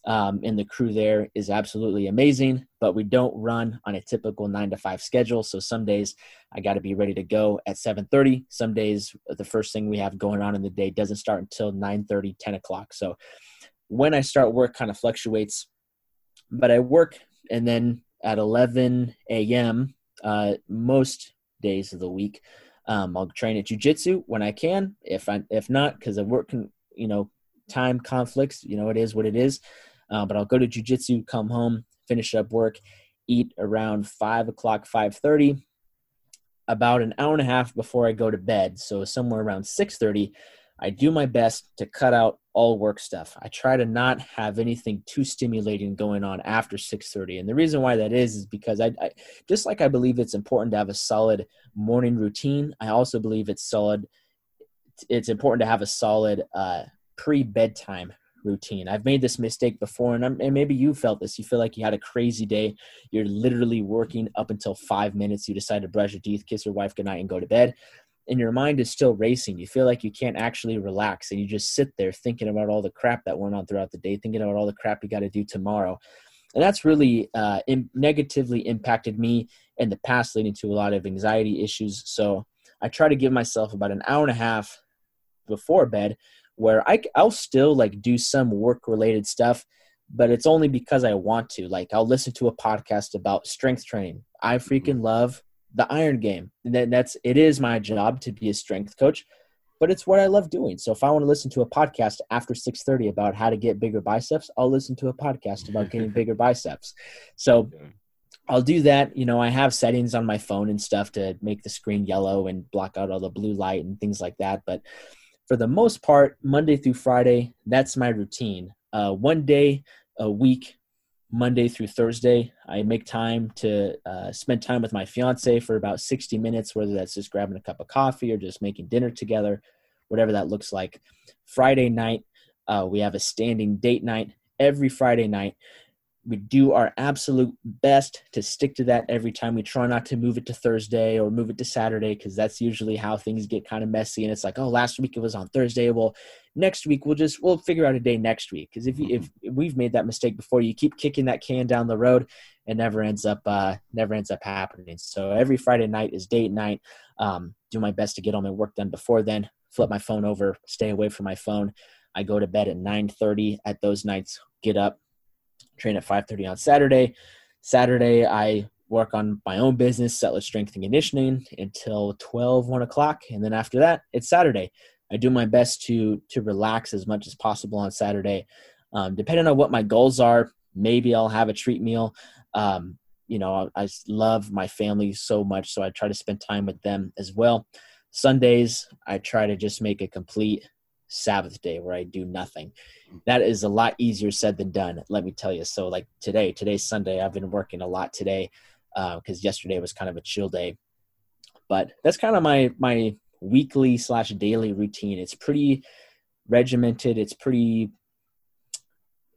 um, and the crew there is absolutely amazing, but we don't run on a typical nine to five schedule. So some days I got to be ready to go at 7:30. Some days the first thing we have going on in the day doesn't start until 9:30, 10 o'clock. So when I start work kind of fluctuates, but I work and then at 11 a.m. Uh, most days of the week. Um, I'll train at jujitsu when I can. If I if not, because of work, you know, time conflicts, you know, it is what it is. Uh, but I'll go to jujitsu, come home, finish up work, eat around five o'clock, five thirty. About an hour and a half before I go to bed, so somewhere around six thirty, I do my best to cut out all work stuff. I try to not have anything too stimulating going on after 6:30. And the reason why that is is because I, I, just like I believe it's important to have a solid morning routine, I also believe it's solid it's important to have a solid uh, pre-bedtime routine. I've made this mistake before, and, and, maybe you felt this. You feel like you had a crazy day. You're literally working up until five minutes. You decide to brush your teeth, kiss your wife goodnight, and go to bed and your mind is still racing. You feel like you can't actually relax and you just sit there thinking about all the crap that went on throughout the day, thinking about all the crap you got to do tomorrow. And that's really uh, in, negatively impacted me in the past, leading to a lot of anxiety issues. So I try to give myself about an hour and a half before bed where I, I'll still like do some work related stuff, but it's only because I want to. Like I'll listen to a podcast about strength training. I freaking love the iron game. And that's it is my job to be a strength coach, but it's what I love doing. So if I want to listen to a podcast after 6:30 about how to get bigger biceps, I'll listen to a podcast about getting *laughs* bigger biceps. So I'll do that. You know, I have settings on my phone and stuff to make the screen yellow and block out all the blue light and things like that, but for the most part, Monday through Friday, that's my routine. Uh, one day a week Monday through Thursday. I make time to uh, spend time with my fiance for about 60 minutes, whether that's just grabbing a cup of coffee or just making dinner together, whatever that looks like. Friday night, uh, we have a standing date night every Friday night we do our absolute best to stick to that every time. We try not to move it to Thursday or move it to Saturday because that's usually how things get kind of messy. And it's like, oh, last week it was on Thursday. Well, next week we'll just we'll figure out a day next week because if you, if mm-hmm. we've made that mistake before, you keep kicking that can down the road, it never ends up uh, never ends up happening. So every Friday night is date night. Um, do my best to get all my work done before then. Flip my phone over, stay away from my phone. I go to bed at 9:30 at those nights. Get up, train at 5.30 on saturday. Saturday i work on my own business Settlage strength and conditioning until 12 1 o'clock. And then after that it's saturday. I do my best to to relax as much as possible on saturday. Um, depending on what my goals are maybe i'll have a treat meal. Um, you know I, I love my family so much so i try to spend time with them as well. Sundays i try to just make a complete Sabbath day where I do nothing. That is a lot easier said than done, let me tell you. So, like today, today's Sunday, I've been working a lot today because uh, yesterday was kind of a chill day. But that's kind of my my weekly slash daily routine. It's pretty regimented. It's pretty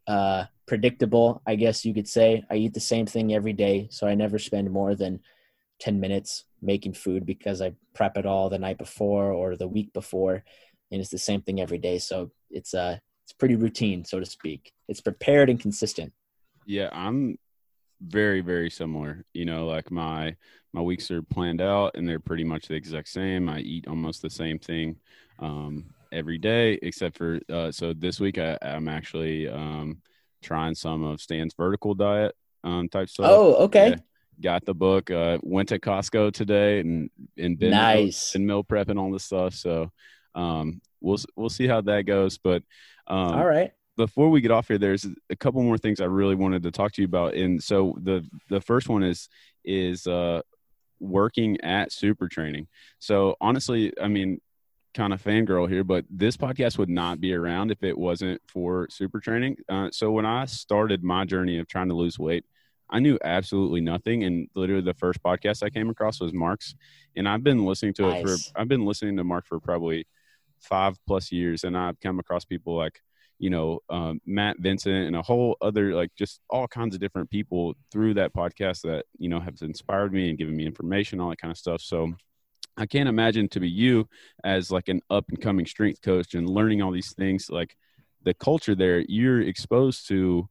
uh, predictable, I guess you could say. I eat the same thing every day, so I never spend more than 10 minutes making food because I prep it all the night before or the week before and it's the same thing every day. So it's uh it's pretty routine, so to speak. It's prepared and consistent. Yeah, I'm very very similar. You know, like my my weeks are planned out and they're pretty much the exact same. I eat almost the same thing um, every day, except for uh, so this week I, I'm actually um, trying some of Stan's vertical diet um, type stuff. Oh, okay. Yeah, got the book. Uh, went to Costco today and and been nice and meal prep and all this stuff. So um, we'll we'll see how that goes. But um, all right. Before we get off here, there's a couple more things I really wanted to talk to you about. And so the the first one is is uh, working at super training. So honestly, I mean, kind of fangirl here, but this podcast would not be around if it wasn't for super training. Uh, so when I started my journey of trying to lose weight, I knew absolutely nothing. And literally the first podcast I came across was Mark's. And I've been listening to nice. it for, I've been listening to Mark for probably five plus years. And I've come across people like, you know, um, Matt Vincent and a whole other, like just all kinds of different people through that podcast that, you know, have inspired me and given me information, all that kind of stuff. So I can't imagine to be you as like an up and coming strength coach and learning all these things, like the culture there, you're exposed to,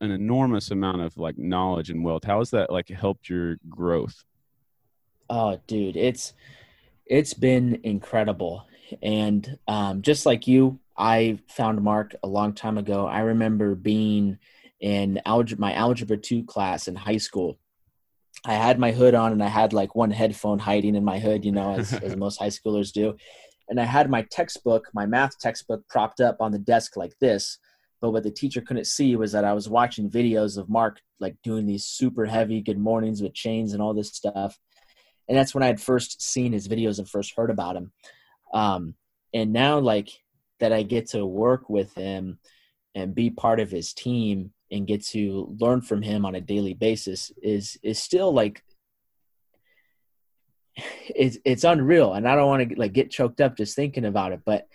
an enormous amount of like knowledge and wealth. How has that like helped your growth? Oh, dude, it's it's been incredible. And um, just like you, I found Mark a long time ago. I remember being in algebra, my algebra two class in high school. I had my hood on and I had like one headphone hiding in my hood, you know, as, *laughs* as most high schoolers do. And I had my textbook, my math textbook, propped up on the desk like this but what the teacher couldn't see was that I was watching videos of Mark like doing these super heavy good mornings with chains and all this stuff. And that's when I had first seen his videos and first heard about him. Um, and now, like that, I get to work with him and be part of his team and get to learn from him on a daily basis is is still like it's it's unreal. And I don't want to like get choked up just thinking about it, but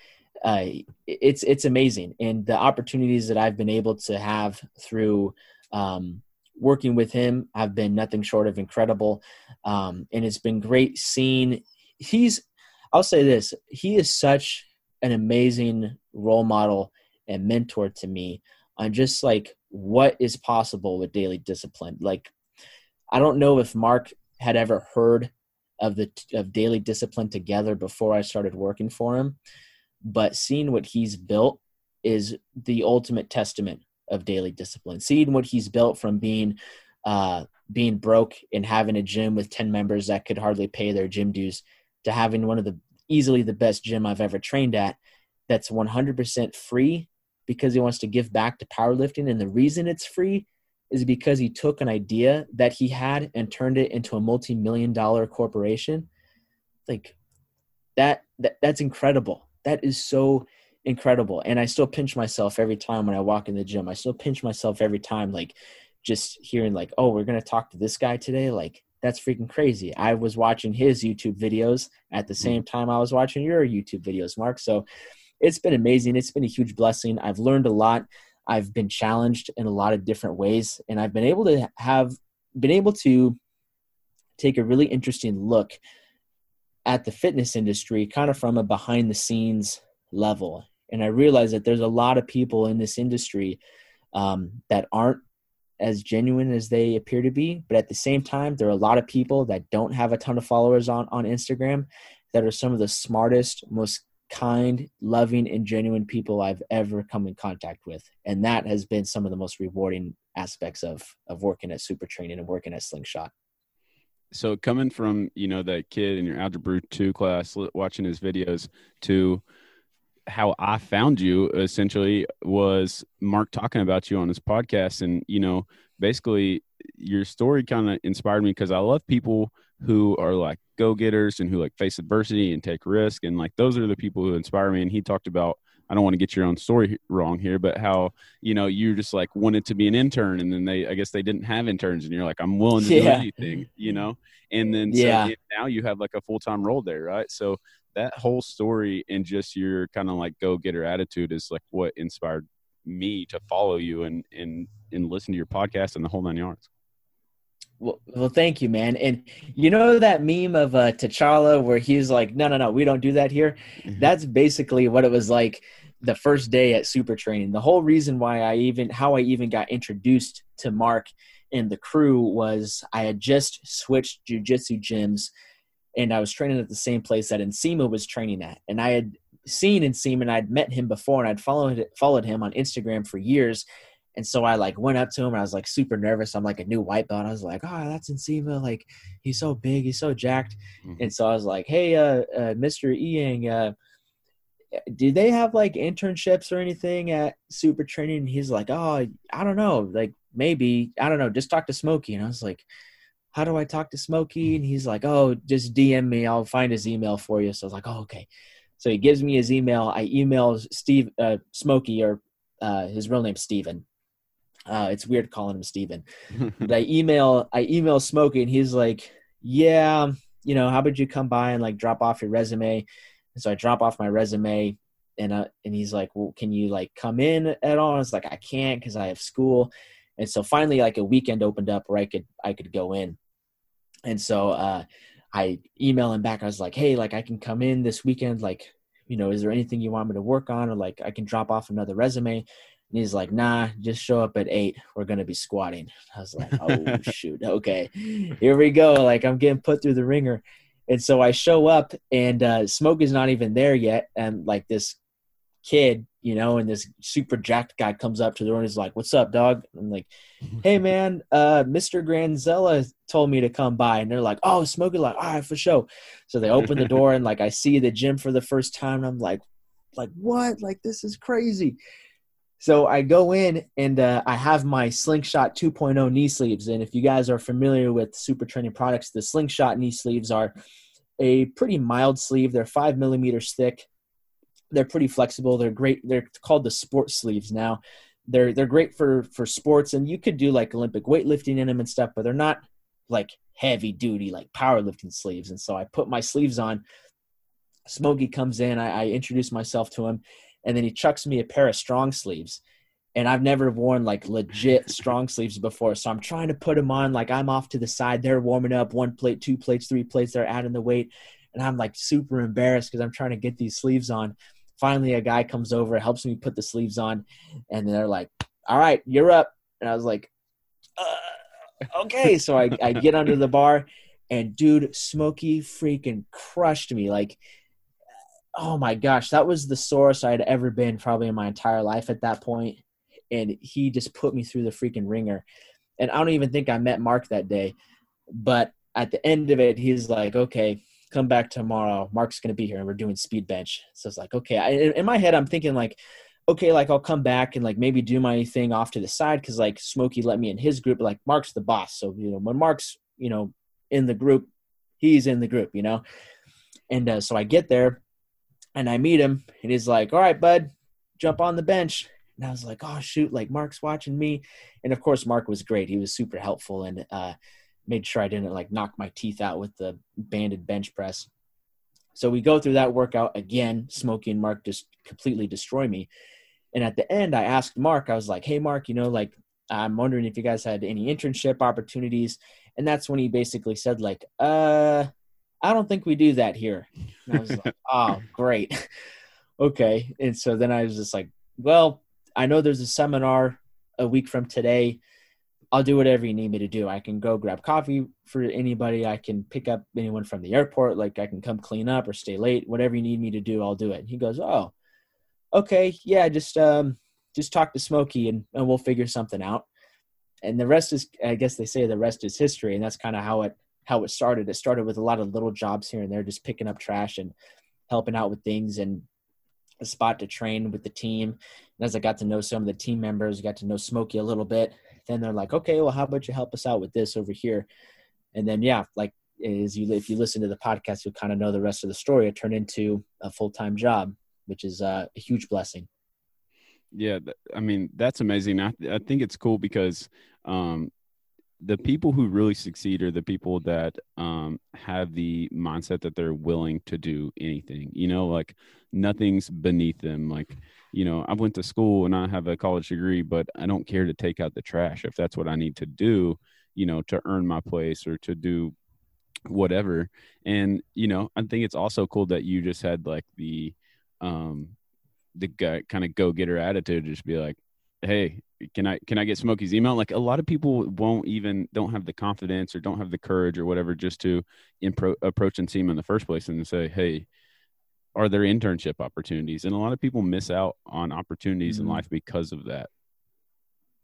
uh, it's it's amazing, and the opportunities that I've been able to have through um, working with him have been nothing short of incredible, um, and it's been great seeing. He's, I'll say this, he is such an amazing role model and mentor to me on just like what is possible with daily discipline. Like, I don't know if Mark had ever heard of the of daily discipline together before I started working for him but seeing what he's built is the ultimate testament of daily discipline. Seeing what he's built from being uh, being broke and having a gym with 10 members that could hardly pay their gym dues to having one of the easily the best gym I've ever trained at that's 100% free because he wants to give back to powerlifting and the reason it's free is because he took an idea that he had and turned it into a multi-million dollar corporation like that, that that's incredible that is so incredible. And I still pinch myself every time when I walk in the gym. I still pinch myself every time, like just hearing like, oh, we're gonna talk to this guy today. Like that's freaking crazy. I was watching his YouTube videos at the mm. same time I was watching your YouTube videos, Mark. So it's been amazing. It's been a huge blessing. I've learned a lot. I've been challenged in a lot of different ways, and I've been able to have been able to take a really interesting look at the fitness industry kind of from a behind the scenes level. And I realize that there's a lot of people in this industry um, that aren't as genuine as they appear to be. But at the same time, there are a lot of people that don't have a ton of followers on, on Instagram that are some of the smartest, most kind, loving, and genuine people I've ever come in contact with. And that has been some of the most rewarding aspects of, of working at Super Training and working at Slingshot so coming from you know that kid in your algebra 2 class watching his videos to how i found you essentially was mark talking about you on his podcast and you know basically your story kind of inspired me because i love people who are like go-getters and who like face adversity and take risk and like those are the people who inspire me and he talked about I don't want to get your own story wrong here, but how you know you just like wanted to be an intern, and then they I guess they didn't have interns, and you're like I'm willing to yeah. do anything, you know. And then yeah. So now you have like a full time role there, right? So that whole story and just your kind of like go getter attitude is like what inspired me to follow you and and and listen to your podcast and the whole nine yards. Well, well, thank you, man. And you know that meme of uh, T'Challa where he's like, "No, no, no, we don't do that here." Mm-hmm. That's basically what it was like the first day at super training. The whole reason why I even how I even got introduced to Mark and the crew was I had just switched jujitsu gyms and I was training at the same place that Nsima was training at. And I had seen Nsima and I'd met him before and I'd followed followed him on Instagram for years. And so I like went up to him and I was like super nervous. I'm like a new white belt. I was like, oh, that's Nsima. Like he's so big, he's so jacked. Mm-hmm. And so I was like, hey, uh, uh Mr. Inyang, uh, do they have like internships or anything at super training? And he's like, oh, I don't know. Like maybe, I don't know. Just talk to Smokey. And I was like, how do I talk to Smokey? And he's like, oh, just DM me. I'll find his email for you. So I was like, oh, okay. So he gives me his email. I email Steve, uh, Smokey, or uh, his real name's Steven. Uh, it's weird calling him Steven. *laughs* but I email, I email Smokey, and he's like, yeah, you know, how about you come by and like drop off your resume? And so I drop off my resume, and uh, and he's like, well, can you like come in at all? I was like, I can't because I have school. And so finally, like a weekend opened up where I could I could go in. And so uh, I email him back. I was like, hey, like I can come in this weekend. Like, you know, is there anything you want me to work on, or like I can drop off another resume? And he's like, nah, just show up at eight. We're gonna be squatting. I was like, oh *laughs* shoot, okay, here we go. Like I'm getting put through the ringer. And so I show up, and uh, Smoke is not even there yet, and like this kid, you know, and this super jacked guy comes up to the door and is like, "What's up, dog?" I'm like, "Hey, *laughs* man, uh, Mr. Granzella told me to come by," and they're like, "Oh, Smokey!" Like, all right, for sure. So they open the door and like I see the gym for the first time, and I'm like, "Like what? Like this is crazy." So I go in and uh, I have my Slingshot 2.0 knee sleeves. And if you guys are familiar with Super Training products, the Slingshot knee sleeves are a pretty mild sleeve. They're five millimeters thick they're pretty flexible. They're great. They're called the sports sleeves now. They're they're great for for sports, and you could do like Olympic weightlifting in them and stuff, but they're not like heavy duty like powerlifting sleeves. And so I put my sleeves on. Smokey comes in. I, I introduce myself to him, and then he chucks me a pair of strong sleeves. And I've never worn like legit *laughs* strong sleeves before, so I'm trying to put them on. Like I'm off to the side. They're warming up, one plate, two plates, three plates. They're adding the weight, and I'm like super embarrassed because I'm trying to get these sleeves on finally a guy comes over helps me put the sleeves on and they're like all right you're up. And i was like uh, okay. So I, I get under the bar and dude smokey freaking crushed me. Like oh my gosh that was the sorest i had ever been probably in my entire life at that point. And he just put me through the freaking ringer. And i don't even think i met mark that day but at the end of it he's like okay come back tomorrow. Mark's going to be here and we're doing speed bench. So it's like, okay. I, in my head, I'm thinking like, okay, like I'll come back and like maybe do my thing off to the side because like Smokey let me in his group. Like Mark's the boss. So, you know, when Mark's, you know, in the group, he's in the group, you know? And uh, so I get there and I meet him and he's like, all right, bud, jump on the bench. And I was like, oh, shoot, like Mark's watching me. And of course, Mark was great. He was super helpful. And, uh, made sure I didn't like knock my teeth out with the banded bench press. So we go through that workout again. Smokey and Mark just completely destroy me. And at the end, I asked Mark, I was like, hey, Mark, you know, like, I'm wondering if you guys had any internship opportunities. And that's when he basically said, like, uh, I don't think we do that here. And I was like, *laughs* oh, great. *laughs* okay. And so then I was just like, well, I know there's a seminar a week from today I'll do whatever you need me to do. I can go grab coffee for anybody. I can pick up anyone from the airport. Like I can come clean up or stay late. Whatever you need me to do, I'll do it. He goes, Oh, okay. Yeah. Just, um, just talk to Smokey and, and we'll figure something out. And the rest is, I guess they say the rest is history. And that's kind of how it, how it started. It started with a lot of little jobs here and there, just picking up trash and helping out with things and a spot to train with the team. And as I got to know some of the team members, got to know Smokey a little bit, then they're like, okay, well, how about you help us out with this over here? And then, yeah, like is you if you listen to the podcast, you'll kind of know the rest of the story. It turned into a full time job, which is uh, a huge blessing. Yeah, I mean that's amazing. I I think it's cool because um, the people who really succeed are the people that um, have the mindset that they're willing to do anything. You know, like nothing's beneath them. Like you know, I went to school and I have a college degree, but I don't care to take out the trash if that's what I need to do, you know, to earn my place or to do whatever. And, you know, I think it's also cool that you just had like the, um, the guy kind of go getter attitude, just be like, Hey, can I, can I get Smokey's email? Like a lot of people won't even, don't have the confidence or don't have the courage or whatever, just to impro- approach and see him in the first place and say, Hey, are there internship opportunities? And a lot of people miss out on opportunities mm-hmm. in life because of that.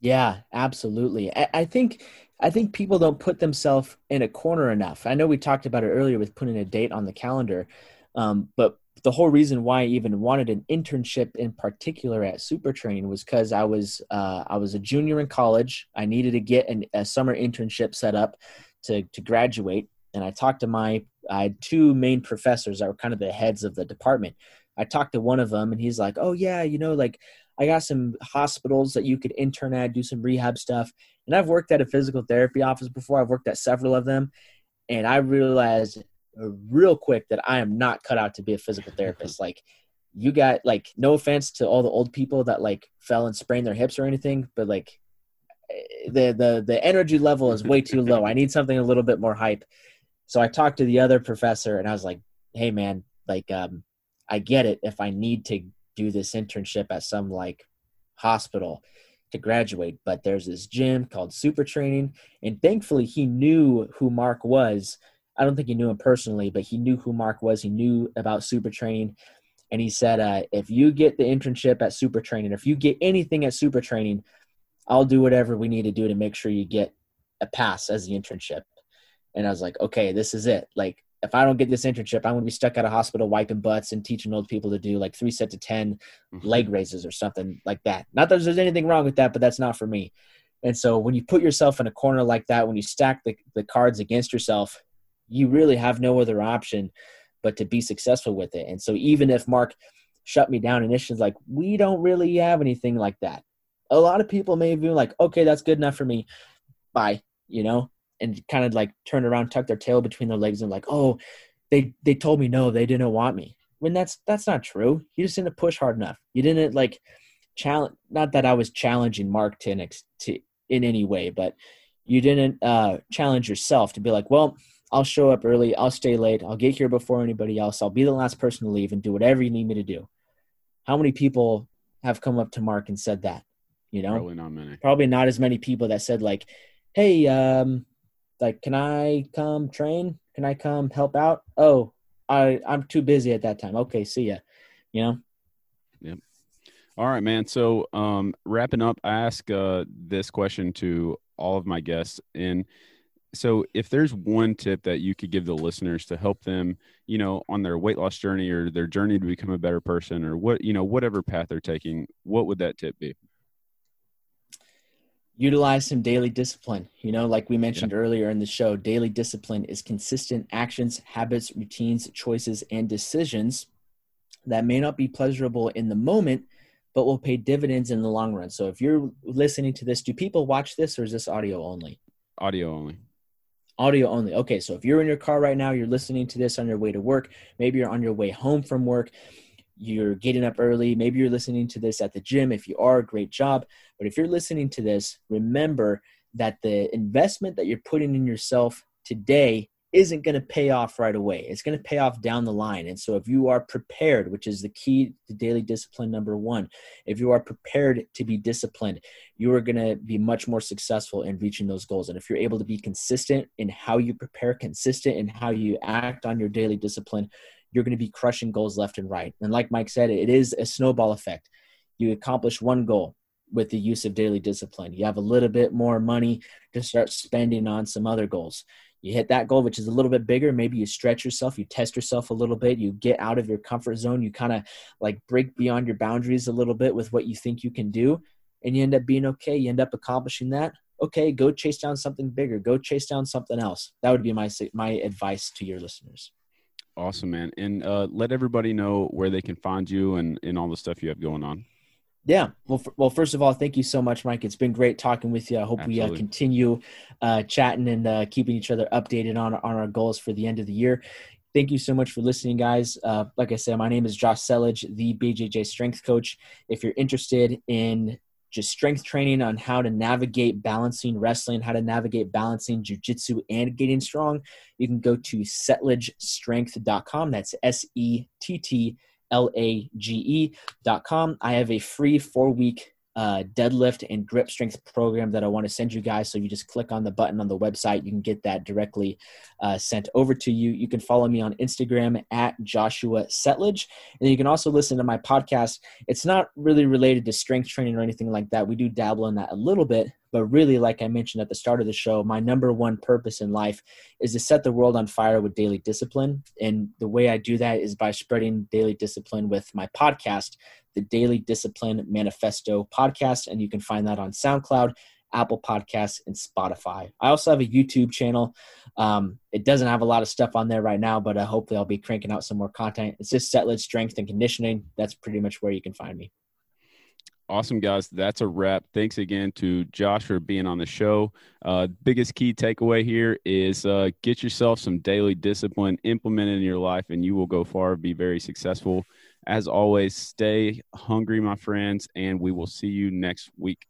Yeah, absolutely. I, I, think I think people don't put themselves in a corner enough. I know we talked about it earlier with putting a date on the calendar, um, but the whole reason why I even wanted an internship in particular at Super Training was because I was uh, I was a junior in college. I needed to get an, a summer internship set up to to graduate, and I talked to my I had two main professors that were kind of the heads of the department. I talked to one of them, and he's like, "Oh yeah, you know, like I got some hospitals that you could intern at, do some rehab stuff. And I've worked at a physical therapy office before. I've worked at several of them, and I realized real quick that I am not cut out to be a physical therapist. *laughs* like, you got like no offense to all the old people that like fell and sprained their hips or anything, but like eh, the the the energy level is way too low. I need something a little bit more hype. So I talked to the other professor and I was like, "Hey man, like um I get it if I need to do this internship at some like hospital to graduate but there's this gym called super training. And thankfully he knew who mark was. I don't think he knew him personally but he knew who mark was. He knew about super training. And he said uh, if you get the internship at super training if you get anything at super training i'll do whatever we need to do to make sure you get a pass as the internship and i was like okay this is it like if I don't get this internship, I'm going to be stuck at a hospital wiping butts and teaching old people to do like three set to 10 mm-hmm. leg raises or something like that. Not that there's anything wrong with that, but that's not for me. And so when you put yourself in a corner like that, when you stack the, the cards against yourself, you really have no other option but to be successful with it. And so even if Mark shut me down initially, like, we don't really have anything like that. A lot of people may be like, okay, that's good enough for me. Bye. You know, and kind of like turn around, tuck their tail between their legs, and like, oh, they they told me no, they didn't want me. When that's that's not true. You just didn't push hard enough. You didn't like challenge. Not that I was challenging Mark to, to in any way, but you didn't uh, challenge yourself to be like, well, I'll show up early, I'll stay late, I'll get here before anybody else, I'll be the last person to leave and do whatever you need me to do. How many people have come up to Mark and said that? You know, probably not many. Probably not as many people that said like, "Hey, um, like can i come train? Can i come help out? Oh i i'm too busy at that time. Okay see ya. You know? Yep. All right man. So um wrapping up i ask uh this question to all of my guests. And so if there's one tip that you could give the listeners to help them you know on their weight loss journey or their journey to become a better person or what you know whatever path they're taking what would that tip be utilize some daily discipline. You know, like we mentioned yeah. earlier in the show, daily discipline is consistent actions, habits, routines, choices, and decisions that may not be pleasurable in the moment, but will pay dividends in the long run. So if you're listening to this, do people watch this or is this audio only? Audio only. Audio only. Okay, so if you're in your car right now, you're listening to this on your way to work, maybe you're on your way home from work, you're getting up early. Maybe you're listening to this at the gym. If you are, great job. But if you're listening to this, remember that the investment that you're putting in yourself today isn't going to pay off right away. It's going to pay off down the line. And so if you are prepared, which is the key to daily discipline number 1, if you are prepared to be disciplined, you are going to be much more successful in reaching those goals. And if you're able to be consistent in how you prepare, consistent in how you act on your daily discipline, you're going to be crushing goals left and right. And like Mike said, it is a snowball effect. You accomplish one goal with the use of daily discipline. You have a little bit more money to start spending on some other goals. You hit that goal, which is a little bit bigger. Maybe you stretch yourself, you test yourself a little bit, you get out of your comfort zone, you kind of like break beyond your boundaries a little bit with what you think you can do, and you end up being okay. You end up accomplishing that. Okay, go chase down something bigger. Go chase down something else. That would be my my advice to your listeners. Awesome, man. And uh, let everybody know where they can find you and, and all the stuff you have going on. Yeah. Well, f- well, first of all, thank you so much, Mike. It's been great talking with you. I hope Absolutely. we uh, continue uh, chatting and uh, keeping each other updated on, on our goals for the end of the year. thank you so much for listening, guys. Uh, like I said, my name is Josh Settlage, the BJJ strength coach. If you're interested in just strength training on how to navigate balancing wrestling, how to navigate balancing jujitsu and getting strong, you can go to settlagestrength.com. That's S E T T L A G E.com. I have a free four week uh, deadlift and grip strength program that I want to send you guys. So you just click on the button on the website. You can get that directly uh, sent over to you. You can follow me on Instagram at Joshua Settlage. And you can also listen to my podcast. It's not really related to strength training or anything like that. We do dabble in that a little bit, but really, like I mentioned at the start of the show, my number one purpose in life is to set the world on fire with daily discipline. And the way I do that is by spreading daily discipline with my podcast, the Daily Discipline Manifesto podcast. And you can find that on SoundCloud, Apple Podcasts, and Spotify. I also have a YouTube channel. Um, it doesn't have a lot of stuff on there right now, but uh, hopefully I'll be cranking out some more content. It's just Settlage Strength and Conditioning. That's pretty much where you can find me. Awesome, guys. That's a wrap. Thanks again to Josh for being on the show. Uh, biggest key takeaway here is uh, get yourself some daily discipline, implemented in your life, and you will go far, be very successful. As always, stay hungry, my friends, and we will see you next week.